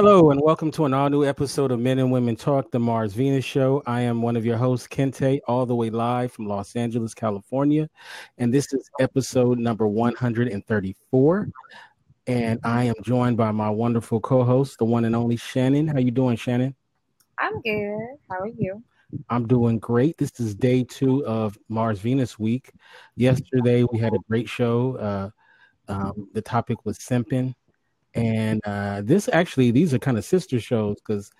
Hello, and welcome to an all new episode of Men and Women Talk, the Mars Venus Show. I am one of your hosts, Kente, all the way live from Los Angeles, California. And this is episode number 134. And I am joined by my wonderful co host, the one and only Shannon. How you doing, Shannon? I'm good. How are you? I'm doing great. This is day two of Mars Venus week. Yesterday, we had a great show. Uh, um, the topic was simping and uh, this actually these are kind of sister shows because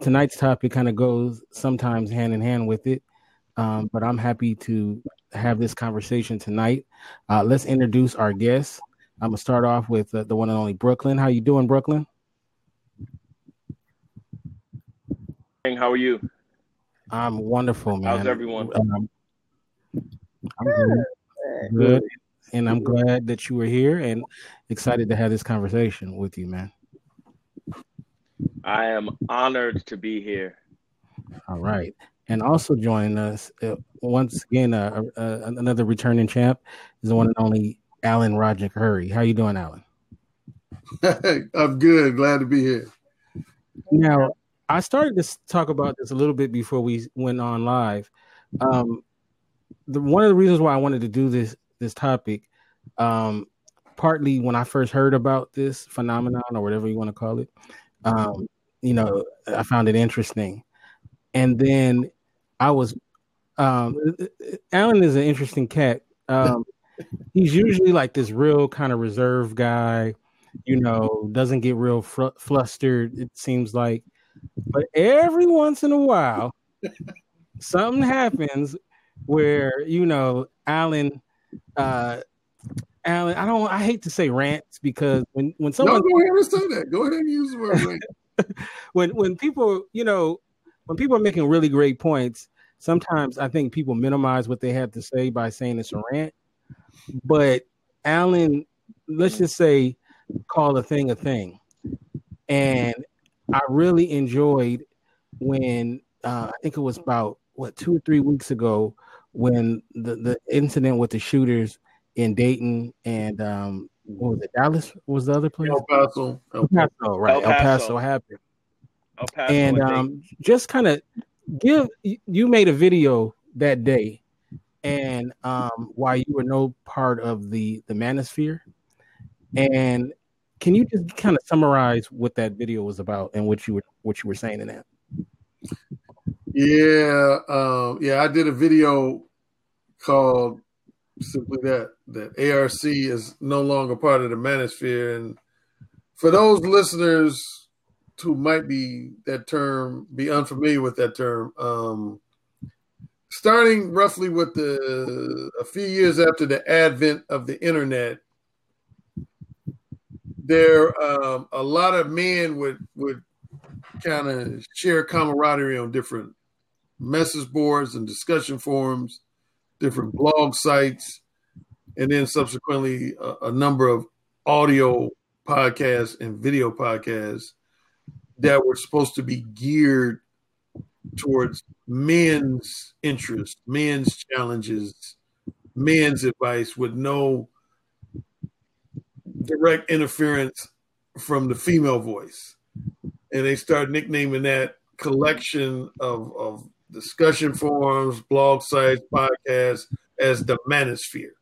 tonight's topic kind of goes sometimes hand in hand with it. Um, but I'm happy to have this conversation tonight. Uh, let's introduce our guests. I'm gonna start off with uh, the one and only Brooklyn. How you doing, Brooklyn? How are you? I'm wonderful, man. How's everyone? Um, I'm good. good and I'm glad that you were here and excited to have this conversation with you, man. I am honored to be here. All right. And also joining us uh, once again, uh, uh, another returning champ is the one and only Alan Roger Currie. How you doing, Alan? I'm good. Glad to be here. Now, I started to talk about this a little bit before we went on live. Um, the one of the reasons why I wanted to do this this topic. Um, partly when I first heard about this phenomenon or whatever you want to call it, um, you know, I found it interesting. And then I was, um, Alan is an interesting cat. Um, he's usually like this real kind of reserved guy, you know, doesn't get real fr- flustered, it seems like. But every once in a while, something happens where, you know, Alan uh, Alan, I don't. I hate to say rants because when when someone no, go ahead and say that. Go ahead and use the word rant. when when people, you know, when people are making really great points, sometimes I think people minimize what they have to say by saying it's a rant. But Alan, let's just say, call a thing a thing, and I really enjoyed when uh, I think it was about what two or three weeks ago when the, the incident with the shooters in Dayton and um, what was it? Dallas was the other place. El Paso. El Paso, right? El Paso, El Paso happened. El Paso and um, just kind of give. You made a video that day, and um, why you were no part of the the manosphere, and can you just kind of summarize what that video was about and what you were what you were saying in that? Yeah, um, yeah, I did a video called simply that that ARC is no longer part of the manosphere. And for those listeners who might be that term be unfamiliar with that term, um, starting roughly with the a few years after the advent of the internet, there um, a lot of men would would kind of share camaraderie on different message boards and discussion forums, different blog sites, and then subsequently a, a number of audio podcasts and video podcasts that were supposed to be geared towards men's interests, men's challenges, men's advice with no direct interference from the female voice. And they start nicknaming that collection of, of discussion forums, blog sites, podcasts as the manosphere.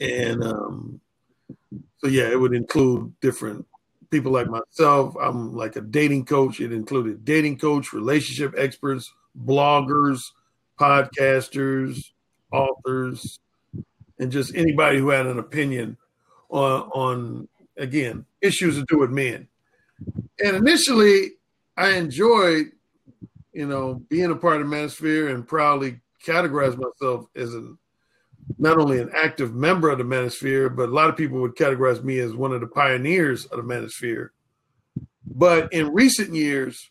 And um, so, yeah, it would include different people like myself. I'm like a dating coach. It included dating coach, relationship experts, bloggers, podcasters, authors, and just anybody who had an opinion on, on again, issues to do with men. And initially, I enjoyed you know, being a part of Manosphere and proudly categorize myself as a not only an active member of the Manosphere, but a lot of people would categorize me as one of the pioneers of the Manosphere. But in recent years,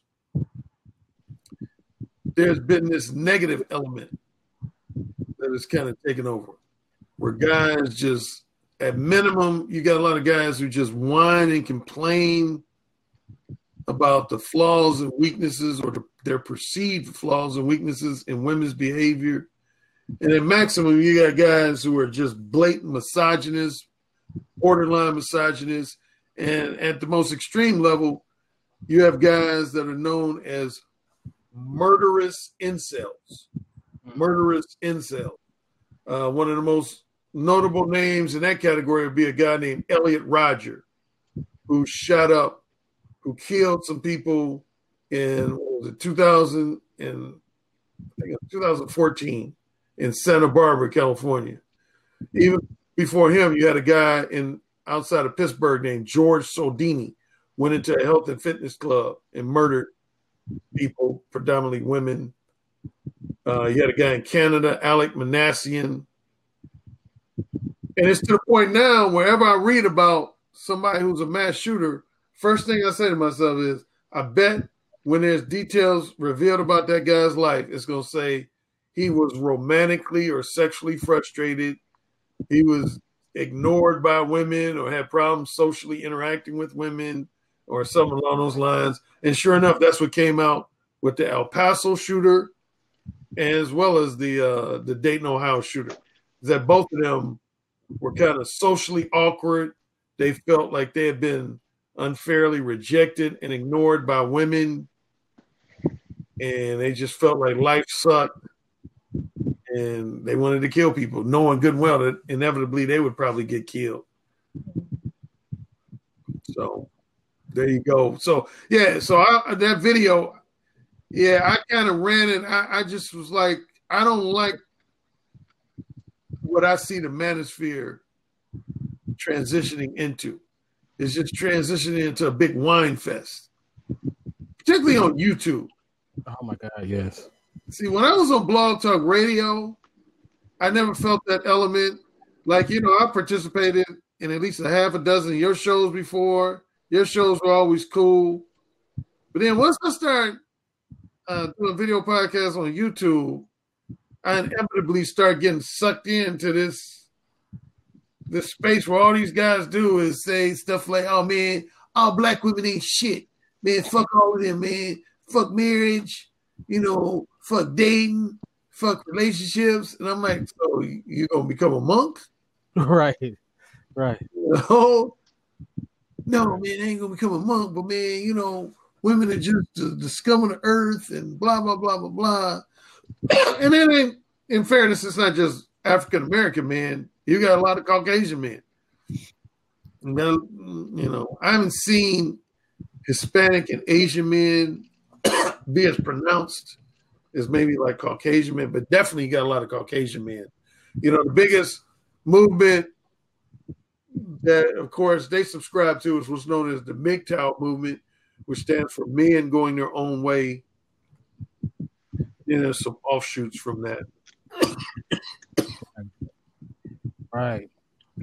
there's been this negative element that has kind of taken over, where guys just, at minimum, you got a lot of guys who just whine and complain about the flaws and weaknesses or the, their perceived flaws and weaknesses in women's behavior. And at maximum, you got guys who are just blatant misogynists, borderline misogynists, And at the most extreme level, you have guys that are known as murderous incels. Murderous incels. Uh, one of the most notable names in that category would be a guy named Elliot Rodger, who shot up, who killed some people in what was it 2000 and I think it was 2014 in Santa Barbara, California. Even before him, you had a guy in outside of Pittsburgh named George Sodini, went into a health and fitness club and murdered people, predominantly women. Uh, you had a guy in Canada, Alek Minassian. And it's to the point now, wherever I read about somebody who's a mass shooter, first thing I say to myself is, I bet when there's details revealed about that guy's life, it's going to say he was romantically or sexually frustrated. He was ignored by women or had problems socially interacting with women or something along those lines. And sure enough, that's what came out with the El Paso shooter as well as the uh, the Dayton, Ohio shooter. That both of them were kind of socially awkward. They felt like they had been unfairly rejected and ignored by women. And they just felt like life sucked and they wanted to kill people, knowing good and well that inevitably they would probably get killed. So there you go. So yeah, so I, that video, yeah, I kind of ran it. I, I just was like, I don't like what I see the manosphere transitioning into. It's just transitioning into a big whine fest, particularly on YouTube. Oh my God, yes. See, when I was on Blog Talk Radio, I never felt that element. Like, you know, I participated in at least a half a dozen of your shows before. Your shows were always cool. But then once I started uh, doing video podcasts on YouTube, I inevitably start getting sucked into this this space where all these guys do is say stuff like, "Oh man, all black women ain't shit, man. Fuck all of them, man. Fuck marriage, you know, fuck dating, fuck relationships." And I'm like, "So you're gonna become a monk?" Right, right. No, no, man, I ain't gonna become a monk, but man, you know, women are just the, the scum of the earth and blah blah blah blah blah. and then, in, in fairness, it's not just African American men. You got a lot of Caucasian men. You know, I haven't seen Hispanic and Asian men be as pronounced as maybe like Caucasian men, but definitely got a lot of Caucasian men. You know, the biggest movement that, of course, they subscribe to is what's known as the MGTOW movement, which stands for Men Going Their Own Way. Then there's some offshoots from that. Right.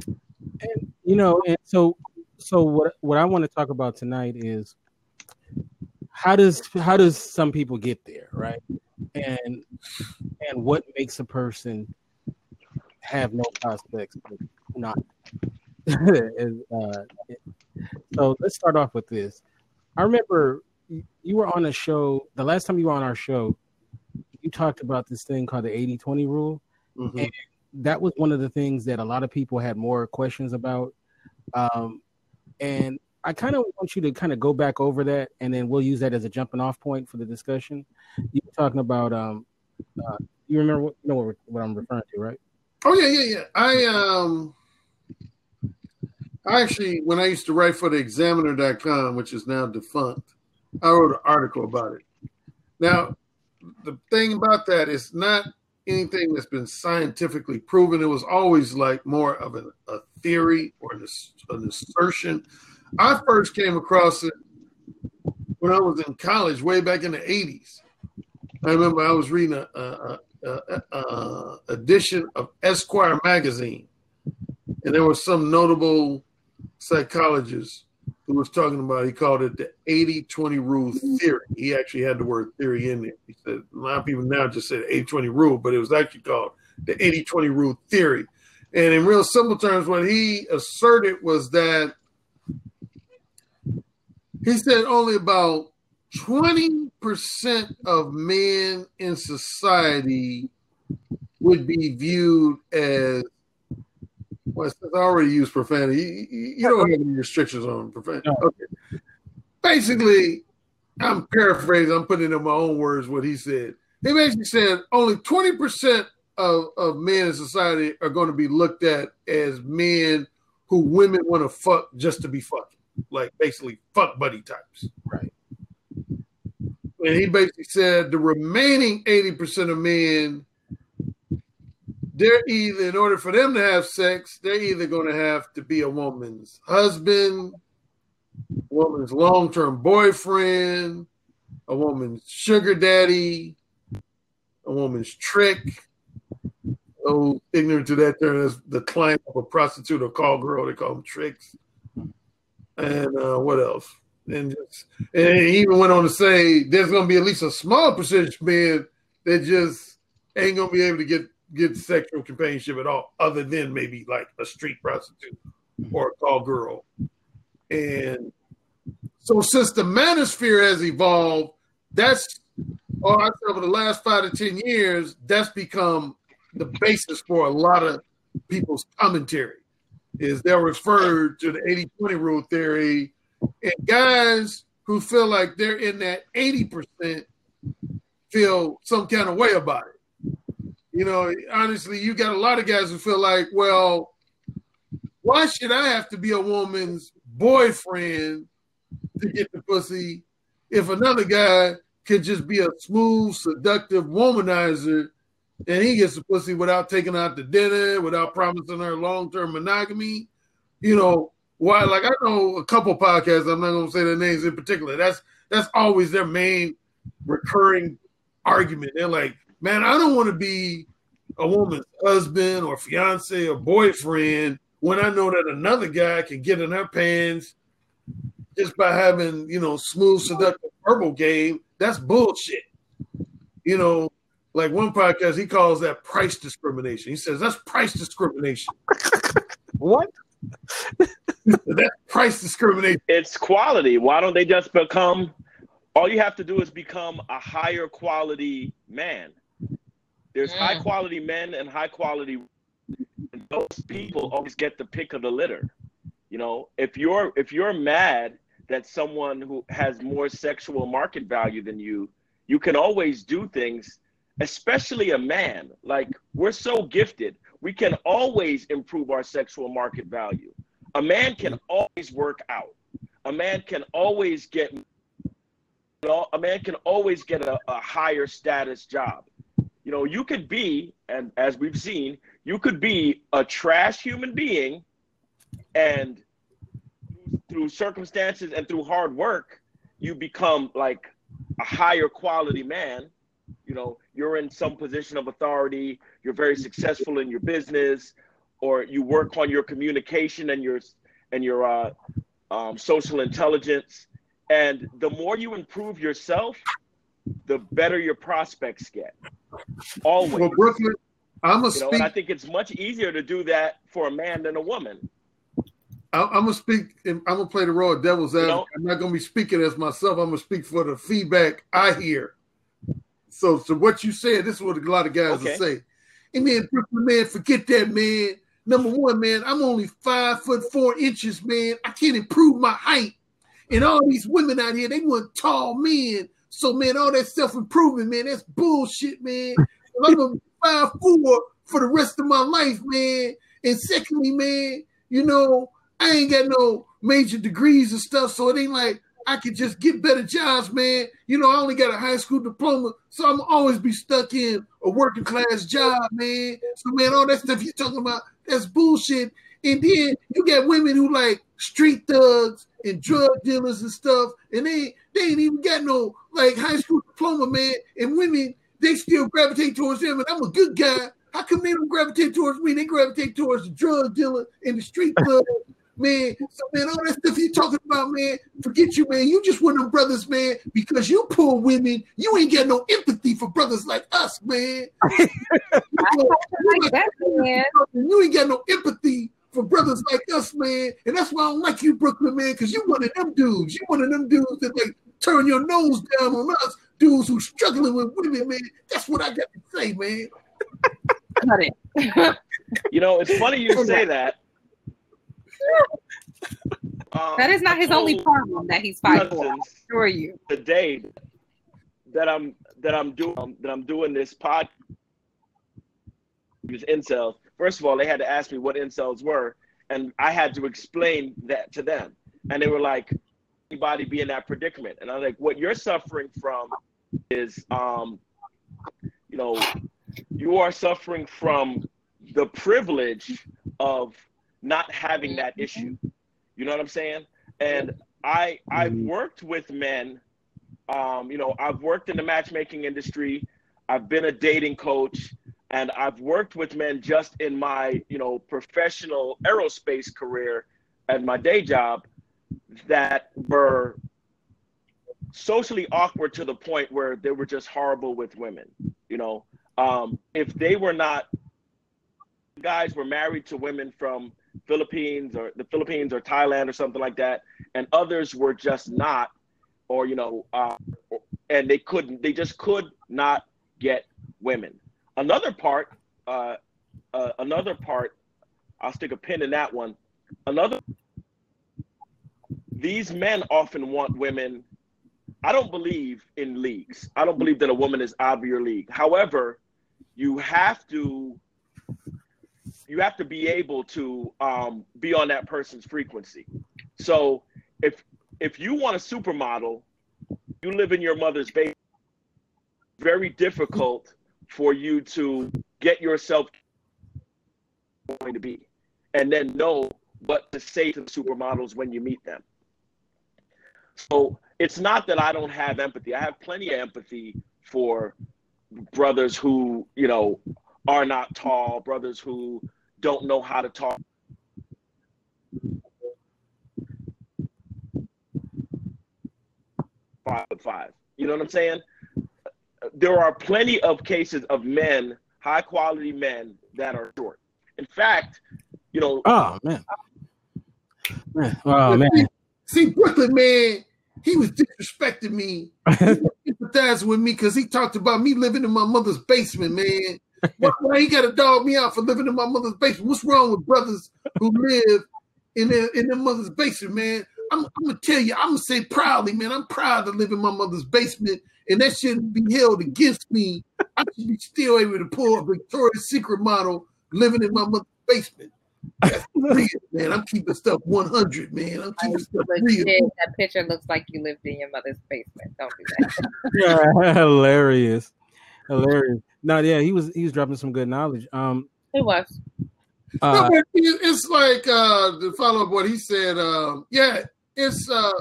And you know, and so so what what I want to talk about tonight is how does how does some people get there, right? And and what makes a person have no prospects but not uh, so let's start off with this. I remember you were on a show the last time you were on our show. You talked about this thing called the 80 20 rule. Mhm. And that was one of the things that a lot of people had more questions about. Um, and I kind of want you to kind of go back over that, and then we'll use that as a jumping off point for the discussion. You were talking about, um, uh, you remember what, you know what, what I'm referring to, right? Oh yeah, yeah, yeah. I um I actually when I used to write for the examiner.com, which is now defunct, I wrote an article about it. Now, the thing about that is not anything that's been scientifically proven. It was always like more of a, a theory or an, an assertion. I first came across it when I was in college, way back in the 80s. I remember I was reading a, a, a, a, edition of Esquire magazine, and there was some notable psychologist who was talking about, he called it the 80 20 rule theory. He actually had the word theory in there. He said, a lot of people now just said 80 20 rule, but it was actually called the 80 20 rule theory. And in real simple terms, what he asserted was that he said only about 20% of men in society would be viewed as Well, since I already used profanity, you, you, you don't have any restrictions on profanity. No. Okay. Basically, I'm paraphrasing. I'm putting in my own words what he said. He basically said only 20% of, of men in society are going to be looked at as men who women want to fuck just to be fucking, like basically fuck buddy types. Right. And he basically said the remaining 80% of men, they're either, in order for them to have sex, they're either going to have to be a woman's husband, woman's long term boyfriend, a woman's sugar daddy, a woman's trick. Oh, ignorant to that term, that's the client of a prostitute or call girl. They call them tricks. And uh, what else? And just, and he even went on to say there's going to be at least a small percentage of men that just ain't going to be able to get get sexual companionship at all, other than maybe like a street prostitute or a call girl. And so since the manosphere has evolved, that's or I said over the last five to ten years, that's become the basis for a lot of people's commentary. Is they're referred to the 80-20 rule theory, and guys who feel like they're in that 80% feel some kind of way about it. You know, honestly, you got a lot of guys who feel like, well, why should I have to be a woman's boyfriend to get the pussy if another guy could just be a smooth, seductive womanizer and he gets the pussy without taking out to dinner, without promising her long term monogamy? You know, why? Like I know a couple podcasts. I'm not to say their names in particular. That's that's always their main recurring argument. They're like, man, I don't want to be a woman's husband or fiance or boyfriend when I know that another guy can get in her pants just by having, you know, smooth, seductive verbal game. That's bullshit. You know, like one podcast, he calls that price discrimination. He says that's price discrimination. What? that's price discrimination. It's quality. Why don't they just become? All you have to do is become a higher quality man. There's Mm. high quality men and high quality. And those people always get the pick of the litter. You know, if you're if you're mad that someone who has more sexual market value than you, you can always do things. Especially a man, like we're so gifted, we can always improve our sexual market value. A man can always work out. A man can always get a man can always get a, a higher status job. You know, you could be, and as we've seen, you could be a trash human being and through circumstances and through hard work, you become like a higher quality man. You know, you're in some position of authority, you're very successful in your business, or you work on your communication and your and your uh, um, social intelligence. And the more you improve yourself, the better your prospects get. Always. Well, Brooklyn, I'm gonna you know, speak. I think it's much easier to do that for a man than a woman. I- I'm gonna speak. I'm gonna play the role of devil's advocate. know? I'm not gonna be speaking as myself. I'm gonna speak for the feedback I hear. So, so what you said, this is what a lot of guys Okay. will say. Hey man, Brooklyn man, forget that man. Number one, man, I'm only five foot four inches, man. I can't improve my height. And all these women out here, they want tall men. So, man, all that self improvement, man, that's bullshit, man. I'm gonna be five four for the rest of my life, man. And secondly, man, you know, I ain't got no major degrees and stuff, so it ain't like I could just get better jobs, man. You know, I only got a high school diploma, so I'm always be stuck in a working class job, man. So, man, all that stuff you're talking about, that's bullshit. And then you got women who like street thugs and drug dealers and stuff, and they they ain't even got no like high school diploma, man. And women they still gravitate towards them, and I'm a good guy. How come they don't gravitate towards me? They gravitate towards the drug dealer and the street thug, man. So man, all that stuff you talking about, man, forget you, man. You just one of them brothers, man, because you poor women, you ain't got no empathy for brothers like us, man. I like that, man. You ain't got no empathy for brothers like us, man. And that's why I don't like you, Brooklyn, man, because you one of them dudes. You one of them dudes that like turn your nose down on us, dudes who struggling with women, man. That's what I got to say, man. Cut it. You know, it's funny you say that. Um, That is not his only problem that he's fighting for. I assure you. the day that I'm that I'm doing that I'm doing this pod use incels. First of all, they had to ask me what incels were, and I had to explain that to them. And they were like, anybody be in that predicament. And I'm like, what you're suffering from is um, you know, you are suffering from the privilege of not having that issue. You know what I'm saying? And I I've worked with men um, you know, I've worked in the matchmaking industry. I've been a dating coach, and I've worked with men just in my, you know, professional aerospace career and my day job that were socially awkward to the point where they were just horrible with women. You know, um, if they were not, guys were married to women from Philippines or the Philippines or Thailand or something like that, and others were just not or you know, uh, and they couldn't. They just could not get women. Another part, uh, uh, another part. I'll stick a pin in that one. Another. These men often want women. I don't believe in leagues. I don't believe that a woman is out of your league. However, you have to. You have to be able to um, be on that person's frequency. So if if you want a supermodel, you live in your mother's basement. Very difficult for you to get yourself going to be, and then know what to say to the supermodels when you meet them. So it's not that I don't have empathy. I have plenty of empathy for brothers who, you know, are not tall, brothers who don't know how to talk five foot five. You know what I'm saying? There are plenty of cases of men, high quality men, that are short. In fact, you know, Oh man. Man, Oh man. See, Brooklyn man, he was disrespecting me, empathizing with me because he talked about me living in my mother's basement, man. Why, why he got to dog me out for living in my mother's basement? What's wrong with brothers who live in their in their mother's basement, man? I'm, I'm gonna tell you, I'm gonna say proudly, man. I'm proud to live in my mother's basement, and that shouldn't be held against me. I should be still able to pull a Victoria's Secret model living in my mother's basement. That's real, man. I'm keeping stuff 100, man. I'm keeping stuff real. Legit, that picture looks like you lived in your mother's basement. Don't do that. Yeah, hilarious. Hilarious. No, yeah, he was he was dropping some good knowledge. Um It was. uh, No, but it's like uh to follow up what he said. Um, yeah, it's uh,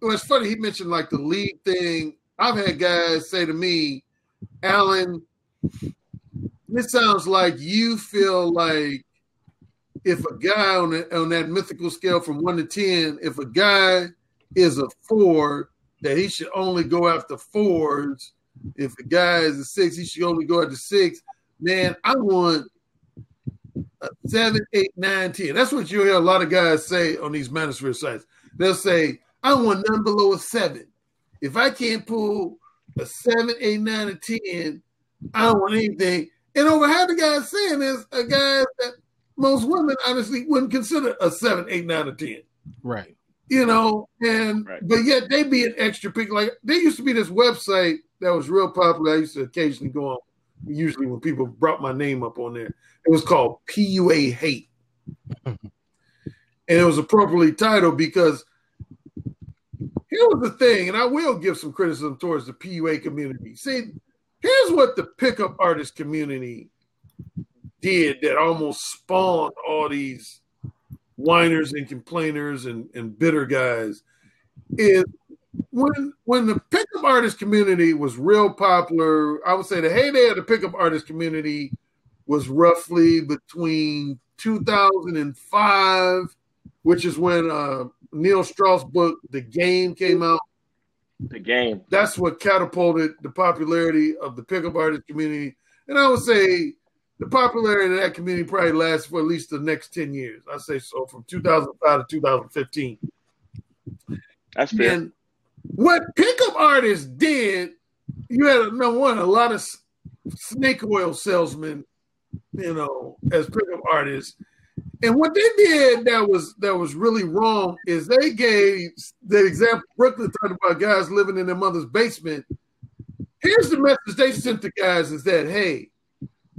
well, it's funny. He mentioned like the league thing. I've had guys say to me, "Alan, this sounds like you feel like if a guy on the, on that mythical scale from one to ten, if a guy is a four, that he should only go after fours. If a guy is a six, he should only go after six. Man, I want a seven, eight, nine, ten. That's what you hear a lot of guys say on these manosphere sites. They'll say, I want none below a seven. If I can't pull a seven, eight, nine, or ten, I don't want anything. And over half the guys saying is a guy that most women honestly wouldn't consider a seven, eight, nine, or ten. right. You know, and Right. but yet they be an extra pick. Like there used to be this website that was real popular. I used to occasionally go on, usually when people brought my name up on there. It was called PUA Hate. and it was appropriately titled because here was the thing, and I will give some criticism towards the PUA community. See, here's what the pickup artist community did that almost spawned all these whiners and complainers and, and bitter guys is when when the pickup artist community was real popular, I would say the heyday of the pickup artist community was roughly between 2005, which is when uh, Neil Strauss' book The Game came out. the game. That's what catapulted the popularity of the pickup artist community. And I would say the popularity of that community probably lasts for at least the next 10 years. I say so from 2005 to 2015. That's fair. And what pickup artists did, you had number one, a lot of snake oil salesmen, you know, as pickup artists. And what they did that was that was really wrong is they gave the example Brooklyn talked about guys living in their mother's basement. Here's the message they sent to guys is that hey,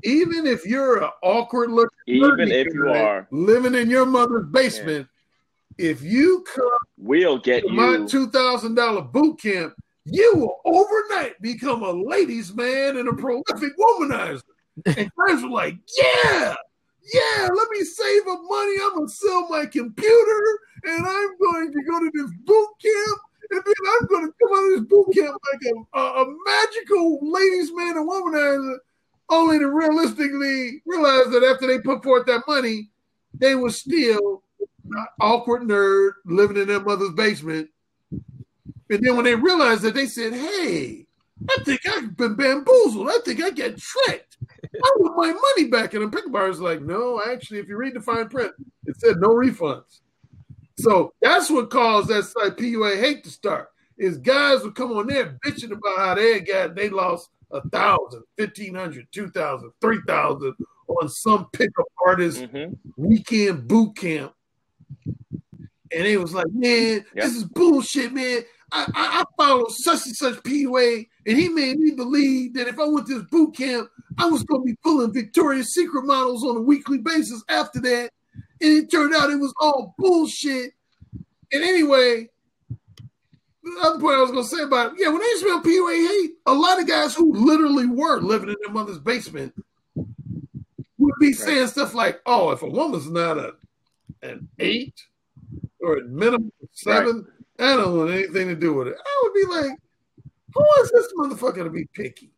even if you're an awkward looking, even if you are living in your mother's basement. If you come, we'll get you my two thousand dollar boot camp. You will overnight become a ladies' man and a prolific womanizer. And guys were like, "Yeah, yeah, let me save up money. I'm gonna sell my computer and I'm going to go to this boot camp. And then I'm going to come out of this boot camp like a, a, a magical ladies' man and womanizer, only to realistically realize that after they put forth that money, they were still awkward nerd living in their mother's basement. And then when they realized that, they said, Hey, I think I've been bamboozled. I think I get tricked. I want my money back. And the bar is like, no, actually, if you read the fine print, it said no refunds. So that's what caused that site PUA hate to start. Is guys would come on there bitching about how they got they lost a thousand, fifteen hundred, two thousand, three thousand on some pickup artist mm-hmm. weekend boot camp. And it was like, man, yep. this is bullshit, man. I, I, I follow such and such PUA, and he made me believe that if I went to this boot camp, I was going to be pulling Victoria's Secret models on a weekly basis after that. And it turned out it was all bullshit. And anyway, the other point I was going to say about it, yeah, when they smell PUA hate, a lot of guys who literally were living in their mother's basement would be saying stuff like, oh, if a woman's not a an eight or a minimum seven, right I don't want anything to do with it. I would be like, who is this motherfucker to be picky?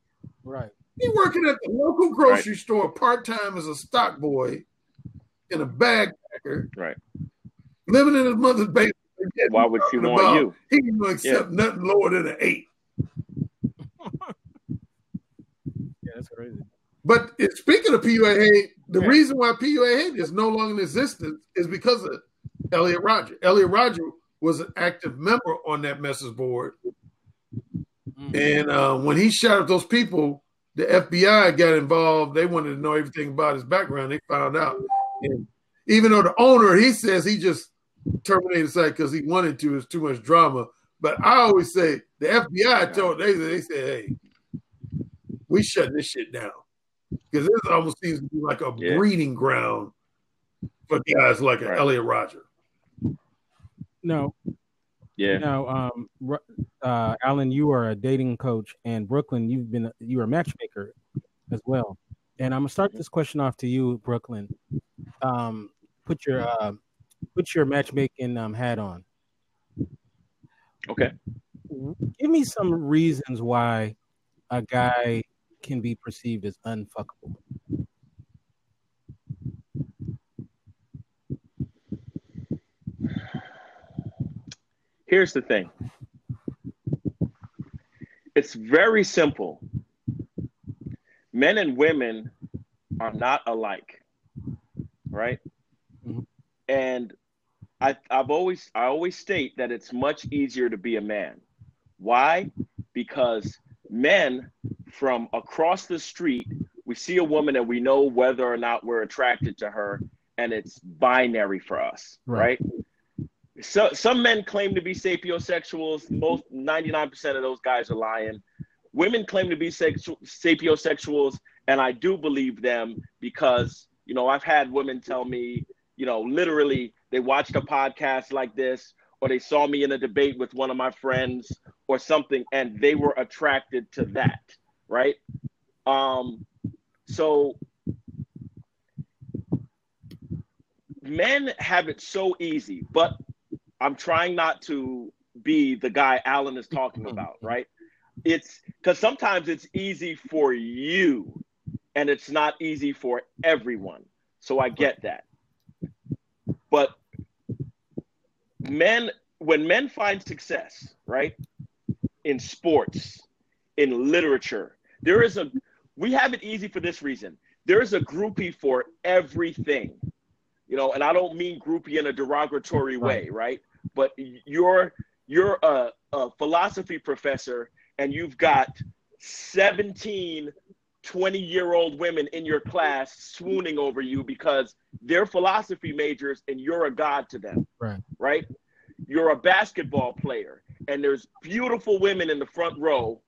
Right. He working at the local grocery right. store part time as a stock boy in a bag packer. Right. Living in his mother's basement. Why would she want about, you? He can accept yeah. nothing lower than an eight. yeah, that's crazy. But speaking of PUA hate, the yeah. reason why PUA is no longer in existence is because of Elliot Rodger. Elliot Rodger was an active member on that message board. Mm-hmm. And uh, when he shot up those people, the FBI got involved. They wanted to know everything about his background. They found out. And even though the owner, he says he just terminated the site because he wanted to, it's too much drama. But I always say the FBI told they they said, hey, we shutting this shit down. Because this almost seems to be like a yeah. breeding ground for guys like right. Elliot Rodger. No. Yeah. Now, um, uh, Alan, you are a dating coach, and Brooklyn, you've been you're a matchmaker as well. And I'm gonna start this question off to you, Brooklyn. Um, put your uh, put your matchmaking um, hat on. Okay. Give me some reasons why a guy can be perceived as unfuckable. Here's the thing it's very simple. Men and women are not alike, right? Mm-hmm. And I, I've always I always state that it's much easier to be a man. Why? Because men from across the street, we see a woman and we know whether or not we're attracted to her, and it's binary for us, right? right? So, some men claim to be sapiosexuals. Most 99% of those guys are lying. Women claim to be sexu- sapiosexuals, and I do believe them because, you know, I've had women tell me, you know, literally they watched a podcast like this or they saw me in a debate with one of my friends or something and they were attracted to that, right? Um, so men have it so easy, but I'm trying not to be the guy Alan is talking mm-hmm. about, right? It's because sometimes it's easy for you and it's not easy for everyone. So I get that. But men, when men find success, right, in sports, in literature, there is a, we have it easy for this reason. There is a groupie for everything, you know, and I don't mean groupie in a derogatory way, right? but you're you're a, a philosophy professor and you've got 17 20 year old women in your class swooning over you because they're philosophy majors and you're a god to them. Right. Right. You're a basketball player and there's beautiful women in the front row.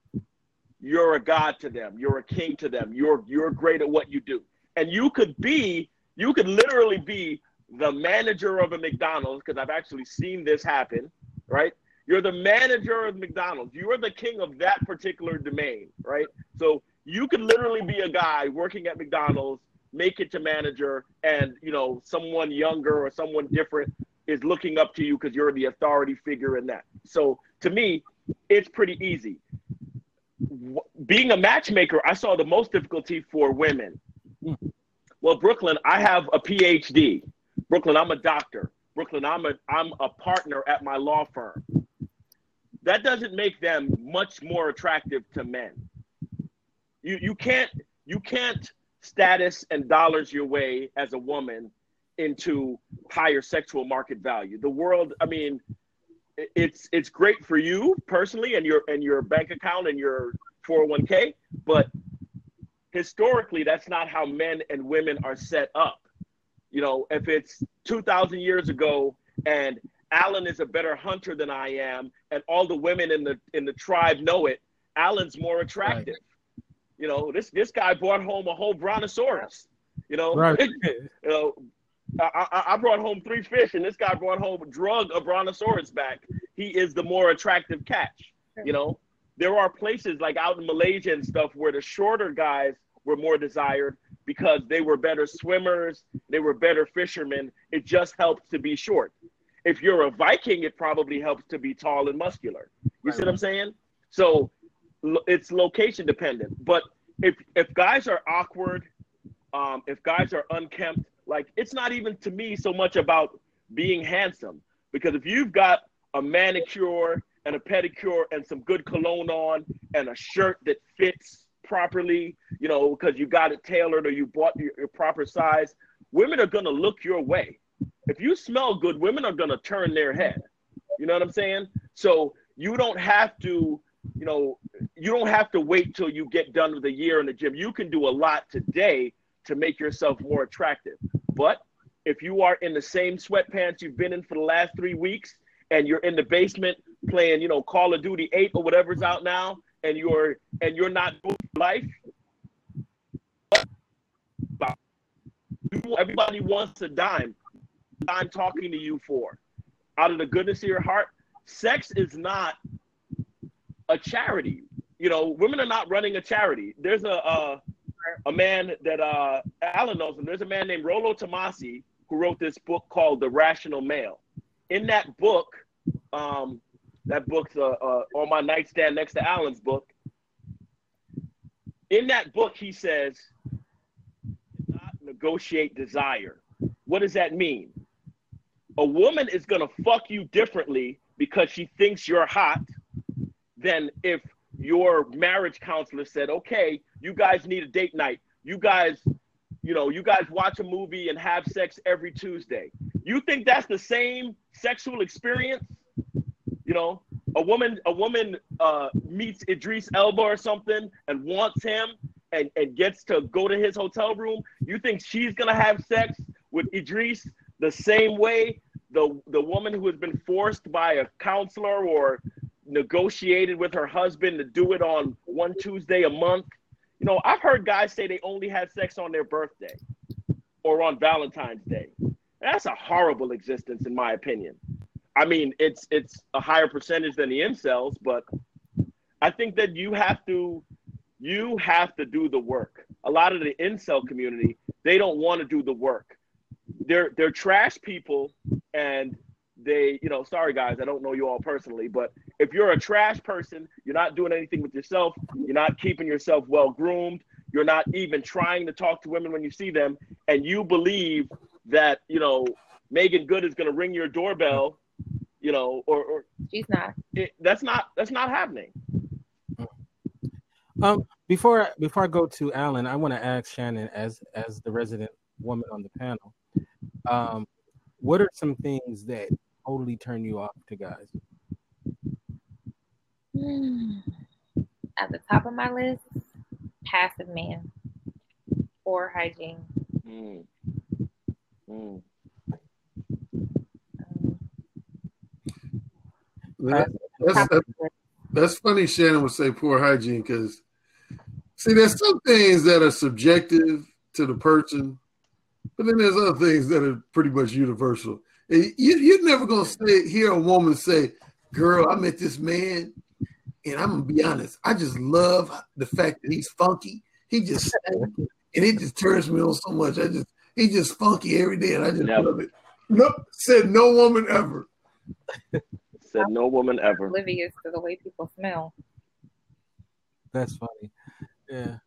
You're a god to them. You're a king to them. You're you're great at what you do. And you could be, you could literally be the manager of a McDonald's because I've actually seen this happen, right? You're the manager of McDonald's. You are the king of that particular domain, right? So you could literally be a guy working at McDonald's, make it to manager, and you know someone younger or someone different is looking up to you because you're the authority figure in that. So to me, it's pretty easy. Being a matchmaker, I saw the most difficulty for women. Well, Brooklyn, I have a PhD. Brooklyn, I'm a doctor. Brooklyn, I'm a I'm a partner at my law firm. That doesn't make them much more attractive to men. You you can't you can't status and dollars your way as a woman into higher sexual market value. The world, I mean, it's it's great for you personally and your and your bank account and your 401k, but historically that's not how men and women are set up. You know, if it's 2000 years ago and Alan is a better hunter than I am and all the women in the in the tribe know it, Alan's more attractive. Right. You know, this this guy brought home a whole brontosaurus. You know, right. you know, I, I, brought home three fish, and this guy brought home drug a brontosaurus back. He is the more attractive catch. You know, there are places like out in Malaysia and stuff where the shorter guys were more desired because they were better swimmers, they were better fishermen. It just helps to be short. If you're a Viking, it probably helps to be tall and muscular. You right, see what I'm saying? So it's location dependent. But if if guys are awkward, um, if guys are unkempt, like it's not even to me so much about being handsome because if you've got a manicure and a pedicure and some good cologne on and a shirt that fits properly, you know, because you got it tailored or you bought your, your proper size, women are going to look your way. If you smell good, women are going to turn their head. You know what I'm saying? So you don't have to, you know, you don't have to wait till you get done with a year in the gym. You can do a lot today to make yourself more attractive. But if you are in the same sweatpants you've been in for the last three weeks and you're in the basement playing, you know, Call of Duty 8 or whatever's out now, and you're and you're not doing life, everybody wants a dime. I'm talking to you for. Out of the goodness of your heart, sex is not a charity. You know, women are not running a charity. There's a, a a man that uh, Alan knows him. There's a man named Rollo Tomassi who wrote this book called The Rational Male. In that book, um, that book's uh, uh, on my nightstand next to Alan's book. In that book, he says, not negotiate desire. What does that mean? A woman is going to fuck you differently because she thinks you're hot than if your marriage counselor said, okay, you guys need a date night. You guys, you know, you guys watch a movie and have sex every Tuesday. You think that's the same sexual experience? You know, a woman, a woman uh, meets Idris Elba or something and wants him and, and gets to go to his hotel room. You think she's gonna have sex with Idris the same way the the woman who has been forced by a counselor or negotiated with her husband to do it on one Tuesday a month. You know, I've heard guys say they only had sex on their birthday or on Valentine's Day. That's a horrible existence, in my opinion. I mean, it's it's a higher percentage than the incels, but I think that you have to you have to do the work. A lot of the incel community, they don't want to do the work. They're they're trash people and they, you know, sorry guys, I don't know you all personally, but if you're a trash person, you're not doing anything with yourself, you're not keeping yourself well groomed, you're not even trying to talk to women when you see them, and you believe that, you know, Meagan Good is going to ring your doorbell, you know, or, or she's not. It, that's not that's not happening. Um, before before I go to Alan, I want to ask Shannon as as the resident woman on the panel. Um, what are some things that totally turn you off to guys? At the top of my list, passive man. Poor hygiene. Mm. Mm. Um, That- that's, that's, that's funny. Shannon would say poor hygiene because, see, there's some things that are subjective to the person, but then there's other things that are pretty much universal. And You, you're never gonna say hear a woman say, "Girl, I met this man, and I'm gonna be honest. I just love the fact that he's funky. He just and it just turns me on so much. I just he's just funky every day, and I just Never. love it." Nope, said no woman ever. Said no woman ever. oblivious to the way people smell. That's funny. Yeah.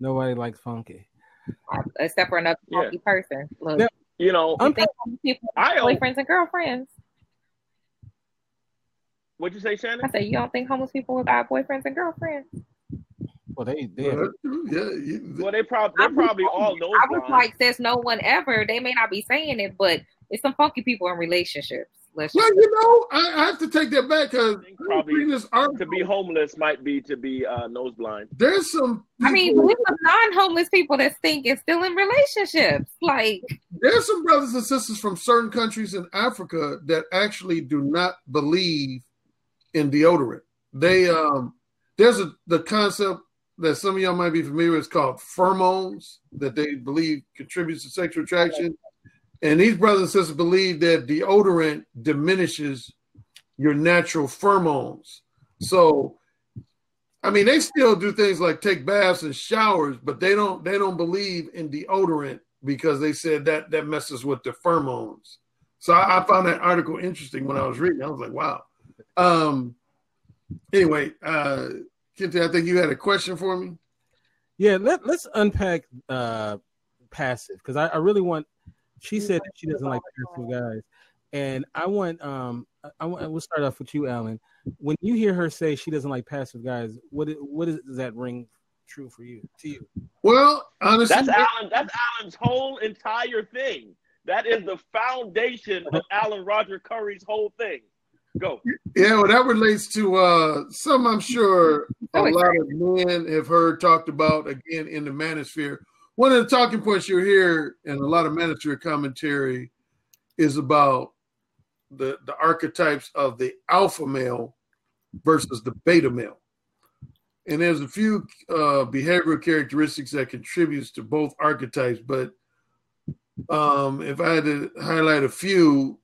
Nobody likes funky. Except for another Yeah. funky person. Look, Yeah. You know, you think people I have don't- boyfriends and girlfriends. what'd you say, Shannon? I Shannon? said, you don't think homeless people got boyfriends and girlfriends? Well, they they Well, that's. Yeah, Well, they probably they're probably all saying. nose I was like, says no one ever. They may not be saying it, but it's some funky people in relationships. Let's Well, just, you know, I, I have to take that back because I think probably to be homeless might be to be uh, nose blind. there's some. I mean, people- there's some non-homeless people that stink and still in relationships. Like, there's some brothers and sisters from certain countries in Africa that actually do not believe in deodorant. They um, there's a the concept that some of y'all might be familiar with. It's called pheromones that they believe contributes to sexual attraction. And these brothers and sisters believe that deodorant diminishes your natural pheromones. So, I mean, they still do things like take baths and showers, but they don't they don't believe in deodorant because they said that that messes with the pheromones. So I, I found that article interesting when I was reading. I was like, wow. Um. Anyway, uh, Kente, I think you had a question for me. Yeah, let let's unpack uh passive because I, I really want she said that she doesn't like passive guys. And I want um I, I want we'll start off with you, Alan. When you hear her say she doesn't like passive guys, what it- what is, does that ring true for you to you? Well, honestly, That's Alan. That's Alan's whole entire thing. That is the foundation of Alan Roger Currie's whole thing. Go. Yeah, well, that relates to uh, some I'm sure a lot of men have heard talked about again in the manosphere. One of the talking points you hear in a lot of manosphere commentary is about the the archetypes of the alpha male versus the beta male. And there's a few uh, behavioral characteristics that contributes to both archetypes, but um, if I had to highlight a few,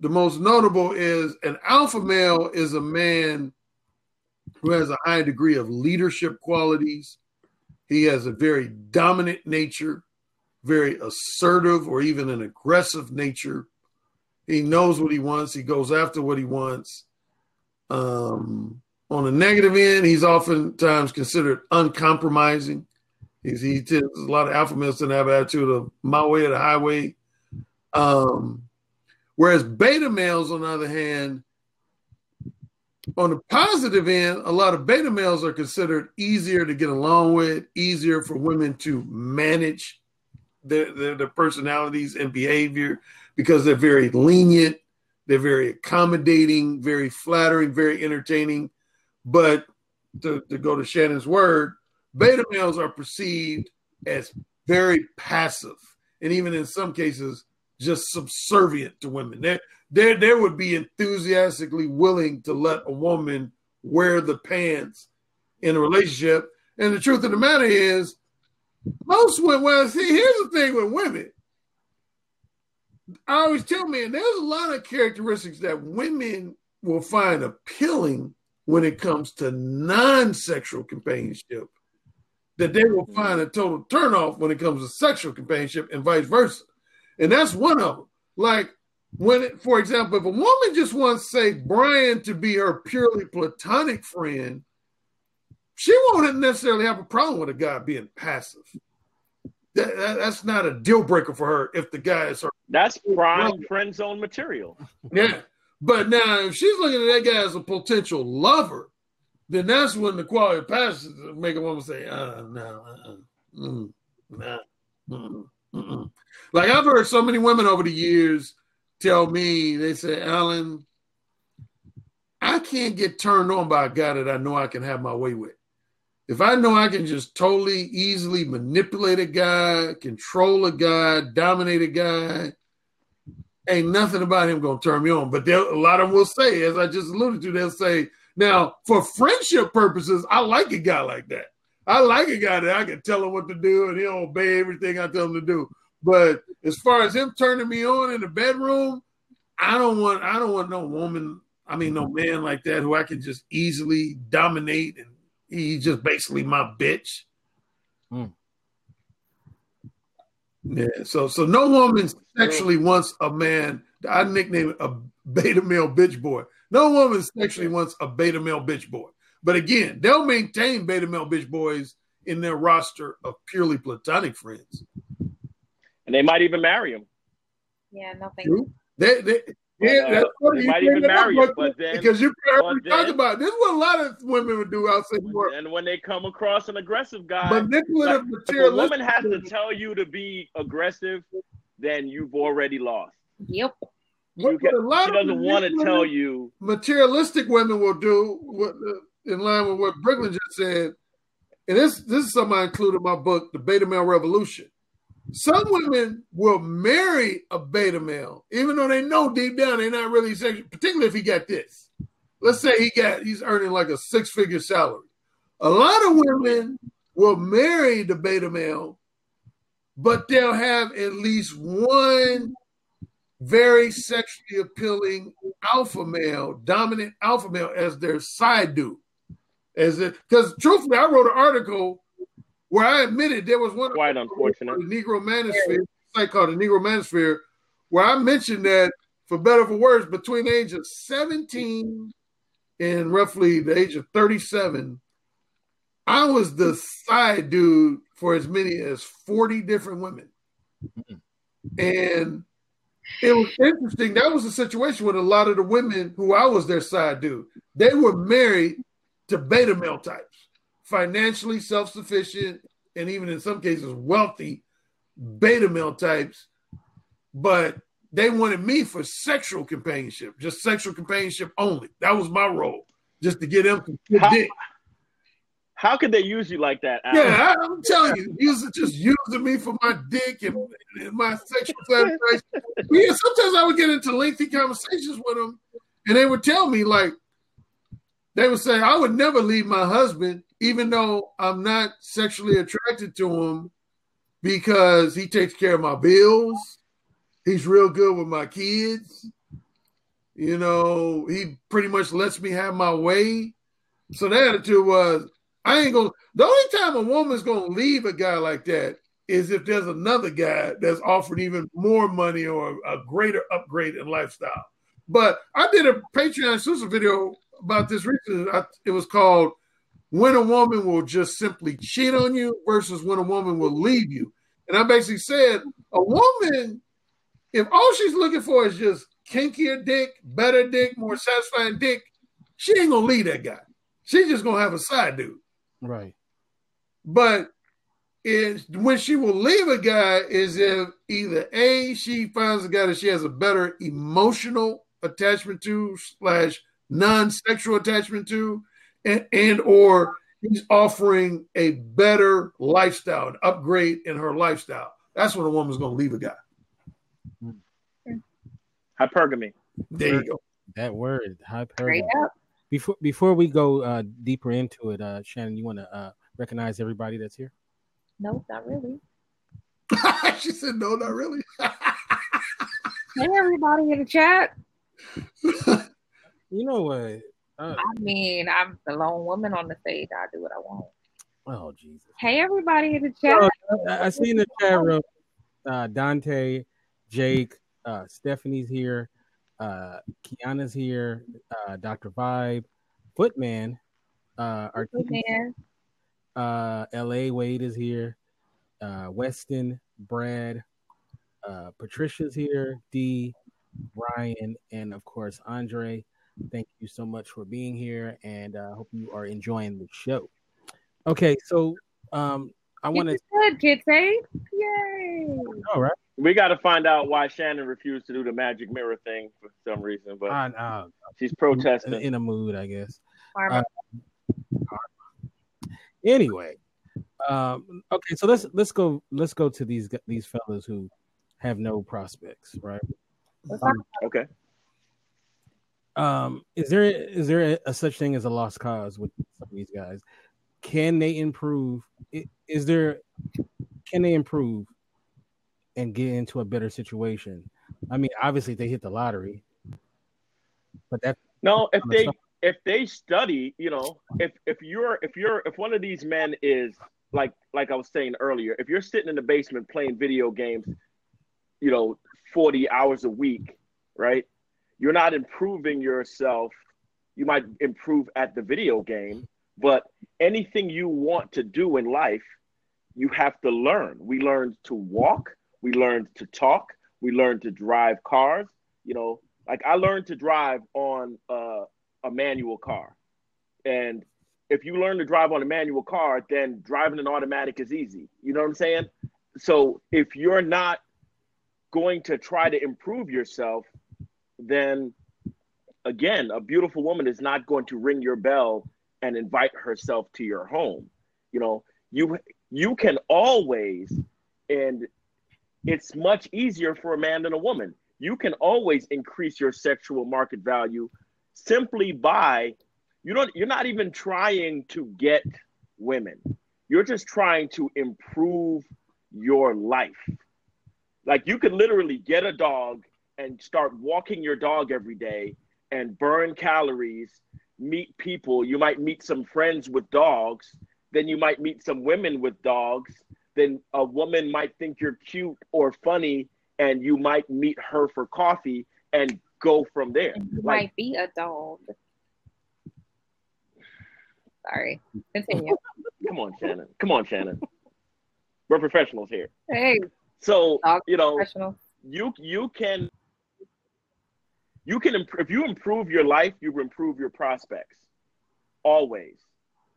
the most notable is an alpha male is a man who has a high degree of leadership qualities. He has a very dominant nature, very assertive or even an aggressive nature. He knows what he wants. He goes after what he wants. Um, on the negative end, he's oftentimes considered uncompromising. He's, he tends, a lot of alpha males tend to have an attitude of my way or the highway. Um, whereas beta males, on the other hand, on the positive end, a lot of beta males are considered easier to get along with, easier for women to manage their, their, their personalities and behavior because they're very lenient, they're very accommodating, very flattering, very entertaining. But to, to go to Shannon's word, beta males are perceived as very passive and even in some cases just subservient to women. They they they would be enthusiastically willing to let a woman wear the pants in a relationship. And the truth of the matter is, most women. Well, see, here's the thing with women. I always tell men there's a lot of characteristics that women will find appealing when it comes to non-sexual companionship that they will mm-hmm. find a total turnoff when it comes to sexual companionship and vice versa. And that's one of them. Like when, it, for example, if a woman just wants, to say, Brian to be her purely platonic friend, she won't necessarily have a problem with a guy being passive. That, that- that's not a deal breaker for her if the guy is her. That's prime friend zone material. Yeah. But now, if she's looking at that guy as a potential lover, then that's when the quality of passes make a woman say, uh, no, uh-uh, mm, nah, mm-mm, mm-mm. Like I've heard so many women over the years tell me, they say, Alan, I can't get turned on by a guy that I know I can have my way with. If I know I can just totally easily manipulate a guy, control a guy, dominate a guy, ain't nothing about him gonna turn me on. But a lot of them will say, as I just alluded to, they'll say, now for friendship purposes, I like a guy like that. I like a guy that I can tell him what to do and he'll obey everything I tell him to do. But as far as him turning me on in the bedroom, I don't want I don't want no woman, I mean no man like that who I can just easily dominate and he's just basically my bitch. Hmm. Yeah, so so no woman sexually wants a man. I nickname it a beta male bitch boy. No woman sexually wants a beta male bitch boy. But again, they'll maintain beta male bitch boys in their roster of purely platonic friends. And they might even marry him. Yeah, nothing. They, they, yeah, uh, that's funny. They might even marry him, but then because you heard me talk about this, is what a lot of women would do outside work. And when they come across an aggressive guy, manipulative like, If a woman has to tell you to be aggressive, then you've already lost. Yep. What, can, a lot she doesn't want to tell you. Materialistic women will do what, uh, in line with what Brooklyn just said, and this this is something I included in my book, The Beta Male Revolution. Some women will marry a beta male, even though they know deep down they're not really sexual, particularly if he got this. Let's say he got he's earning like a six-figure salary. A lot of women will marry the beta male, but they'll have at least one very sexually appealing alpha male, dominant alpha male as their side dude. As because truthfully, I wrote an article where I admitted there was one quite unfortunate the Negro Manosphere site called the Negro Manosphere, where I mentioned that for better for worse, between the age of 17 and roughly the age of 37, I was the side dude for as many as 40 different women. And it was interesting. That was a situation with a lot of the women who I was their side dude. They were married to beta male types financially self sufficient, and even in some cases wealthy beta male types, but they wanted me for sexual companionship, just sexual companionship only. That was my role, just to get them to get how, dick. How could they use you like that? Alan? Yeah, I, am telling you, using just using me for my dick and, and my sexual satisfaction. yeah, sometimes I would get into lengthy conversations with them, and they would tell me like, they would say, "I would never leave my husband even though I'm not sexually attracted to him because he takes care of my bills, he's real good with my kids. You know, he pretty much lets me have my way. So the attitude was, I ain't gonna. The only time a woman's gonna leave a guy like that is if there's another guy that's offered even more money or a greater upgrade in lifestyle. But I did a Patreon exclusive video about this recently. It was called when a woman will just simply cheat on you versus when a woman will leave you. And I basically said, a woman, if all she's looking for is just kinkier dick, better dick, more satisfying dick, she ain't gonna leave that guy. She's just gonna have a side dude. Right. But is when she will leave a guy is if either A, she finds a guy that she has a better emotional attachment to slash non-sexual attachment to, and, and or he's offering a better lifestyle, an upgrade in her lifestyle. That's when a woman's going to leave a guy. Hypergamy. There you go. That word, hypergamy. Before before we go uh, deeper into it, uh, Shannon, you want to uh, recognize everybody that's here? No, not really. she said, "No, not really." hey, everybody in the chat. you know what? Uh, I mean, I'm the lone woman on the stage. I do what I want. Oh Jesus! Hey, everybody in the chat. Uh, I, I see in the chat room, uh, Dante, Jake, uh, Stephanie's here, uh, Kiana's here, uh, Doctor Vibe, Footman, uh, Footman. uh, L.A. Wade is here, uh, Weston, Brad, uh, Patricia's here, D, Brian, and of course Andre. Thank you so much for being here, and I uh, hope you are enjoying the show. Okay, so um, I want to good kids, eh? Yay! All right. We got to find out why Shannon refused to do the magic mirror thing for some reason, but uh, uh, she's protesting in, in, a mood, I guess. Uh, Anyway, um, okay, so let's let's go let's go to these these fellas who have no prospects, right? Um, okay. Um, is there is there a, a, such thing as a lost cause with some of these guys? Can they improve? Is there can they improve and get into a better situation? I mean, obviously they hit the lottery, but that no. If they if they study, you know, if if you're if you're if one of these men is like like I was saying earlier, if you're sitting in the basement playing video games, you know, 40 hours a week, right? You're not improving yourself. You might improve at the video game, but anything you want to do in life, you have to learn. We learned to walk, we learned to talk, we learned to drive cars. You know, like I learned to drive on a manual car. And if you learn to drive on a manual car, then driving an automatic is easy. You know what I'm saying? So if you're not going to try to improve yourself, then again, a beautiful woman is not going to ring your bell and invite herself to your home. You know, you you can always and it's much easier for a man than a woman. You can always increase your sexual market value simply by you don't you're not even trying to get women. You're just trying to improve your life. Like you could literally get a dog and start walking your dog every day and burn calories, meet people. You might meet some friends with dogs, then you might meet some women with dogs. Then a woman might think you're cute or funny, and you might meet her for coffee and go from there. You like, might be a dog. Sorry. Continue. Come on, Shannon. Come on, Shannon. We're professionals here. Hey. So you know, you you can you can improve if you improve your life, you improve your prospects. Always,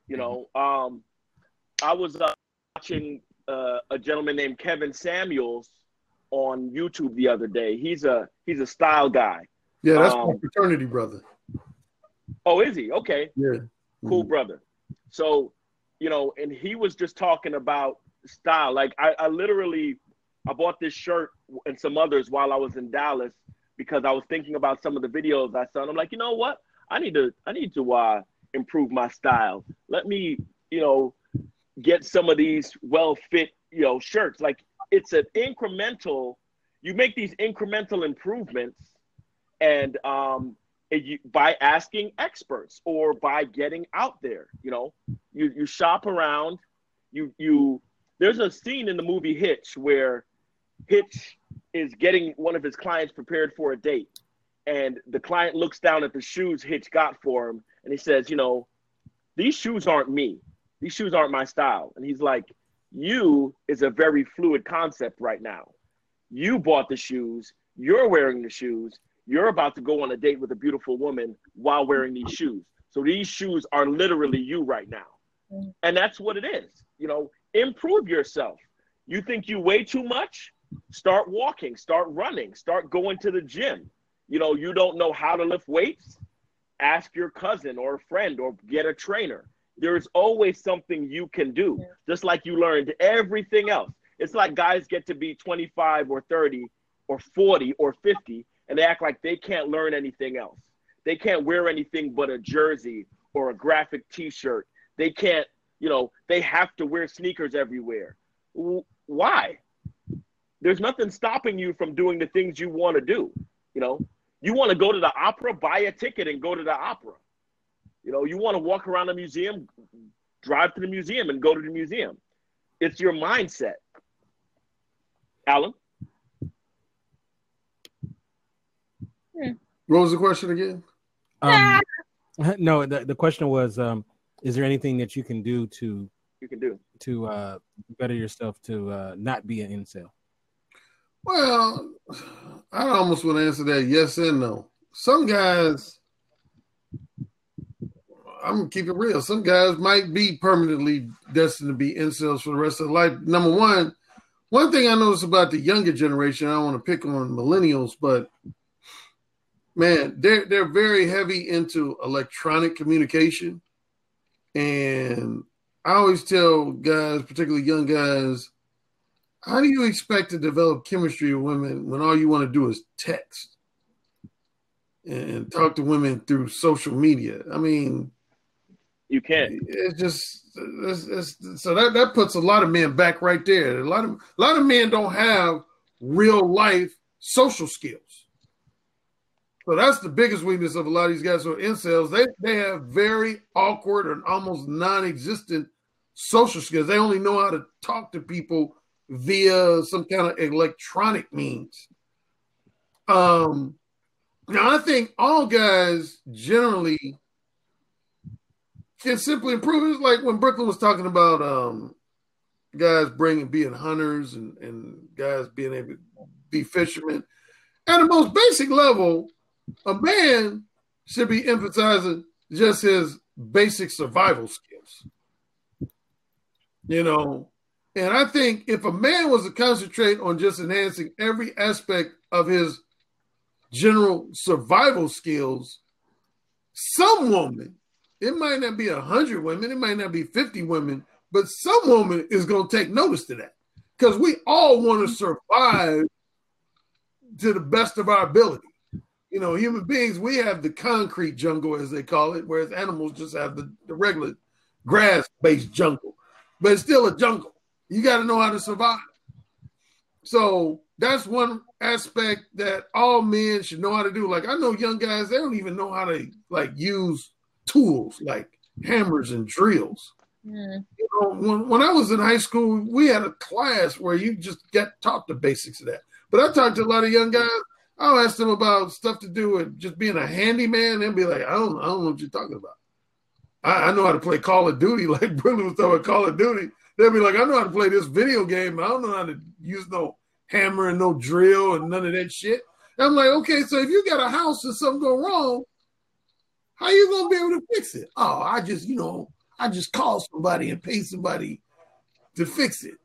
you know. Um, I was uh, watching uh, a gentleman named Kevin Samuels on YouTube the other day. He's a he's a style guy. Yeah, that's um, my fraternity brother. Oh, is he? Okay. Yeah. Cool mm-hmm. brother. So, you know, and he was just talking about style. Like I, I literally I bought this shirt and some others while I was in Dallas because I was thinking about some of the videos I saw. And I'm like, you know what? I need to I need to uh, improve my style. Let me, you know, get some of these well fit, you know, shirts. Like it's an incremental. You make these incremental improvements, and um, you, by asking experts or by getting out there. You know, you you shop around. You you. There's a scene in the movie Hitch where Hitch is getting one of his clients prepared for a date. And the client looks down at the shoes Hitch got for him and he says, You know, these shoes aren't me. These shoes aren't my style. And he's like, You is a very fluid concept right now. You bought the shoes, you're wearing the shoes, you're about to go on a date with a beautiful woman while wearing these shoes. So these shoes are literally you right now. And that's what it is. You know, improve yourself. You think you weigh too much? Start walking, start running, start going to the gym. You know, you don't know how to lift weights? Ask your cousin or a friend or get a trainer. There's always something you can do, just like you learned everything else. It's like guys get to be 25 or 30 or 40 or 50 and they act like they can't learn anything else. They can't wear anything but a jersey or a graphic t shirt. They can't, you know, they have to wear sneakers everywhere. Why? There's nothing stopping you from doing the things you want to do. You know, you want to go to the opera, buy a ticket and go to the opera. You know, you want to walk around the museum, drive to the museum and go to the museum. It's your mindset. Alan? What was the question again? Um, no, the, the question was um, is there anything that you can do to you can do to uh, better yourself to uh, not be an incel? Well, I almost want to answer that yes and no. Some guys, I'm gonna keep it real. Some guys might be permanently destined to be incels for the rest of their life. Number one, one thing I notice about the younger generation, I don't want to pick on millennials, but man, they're they're very heavy into electronic communication, and I always tell guys, particularly young guys, how do you expect to develop chemistry with women when all you want to do is text and talk to women through social media? I mean, you can't. It's just it's, it's, so that that puts a lot of men back right there. A lot of a lot of men don't have real life social skills. So that's the biggest weakness of a lot of these guys who are incels. They they have very awkward and almost non-existent social skills. They only know how to talk to people via some kind of electronic means. Um, now I think all guys generally can simply improve. It's like when Brooklyn was talking about um, guys bringing being hunters and, and guys being able to be fishermen. At the most basic level, a man should be emphasizing just his basic survival skills. You know, and I think if a man was to concentrate on just enhancing every aspect of his general survival skills, some woman, it might not be a hundred women, it might not be 50 women, but some woman is going to take notice to that because we all want to survive to the best of our ability you know, human beings, we have the concrete jungle, as they call it, whereas animals just have the, the regular grass based jungle. But it's still a jungle. You got to know how to survive. So that's one aspect that all men should know how to do. Like I know young guys, they don't even know how to like use tools like hammers and drills. Mm. You know, when, when I was in high school, we had a class where you just get taught the basics of that. But I talked to a lot of young guys I'll ask them about stuff to do with just being a handyman and be like, I don't, I don't know what you're talking about. I, I know how to play Call of Duty, like Brendan was talking about Call of Duty. They'll be like, I know how to play this video game. I don't know how to use no hammer and no drill and none of that shit. And I'm like, okay, so if you got a house and something go wrong, how you gonna be able to fix it? Oh, I just, you know, I just call somebody and pay somebody to fix it.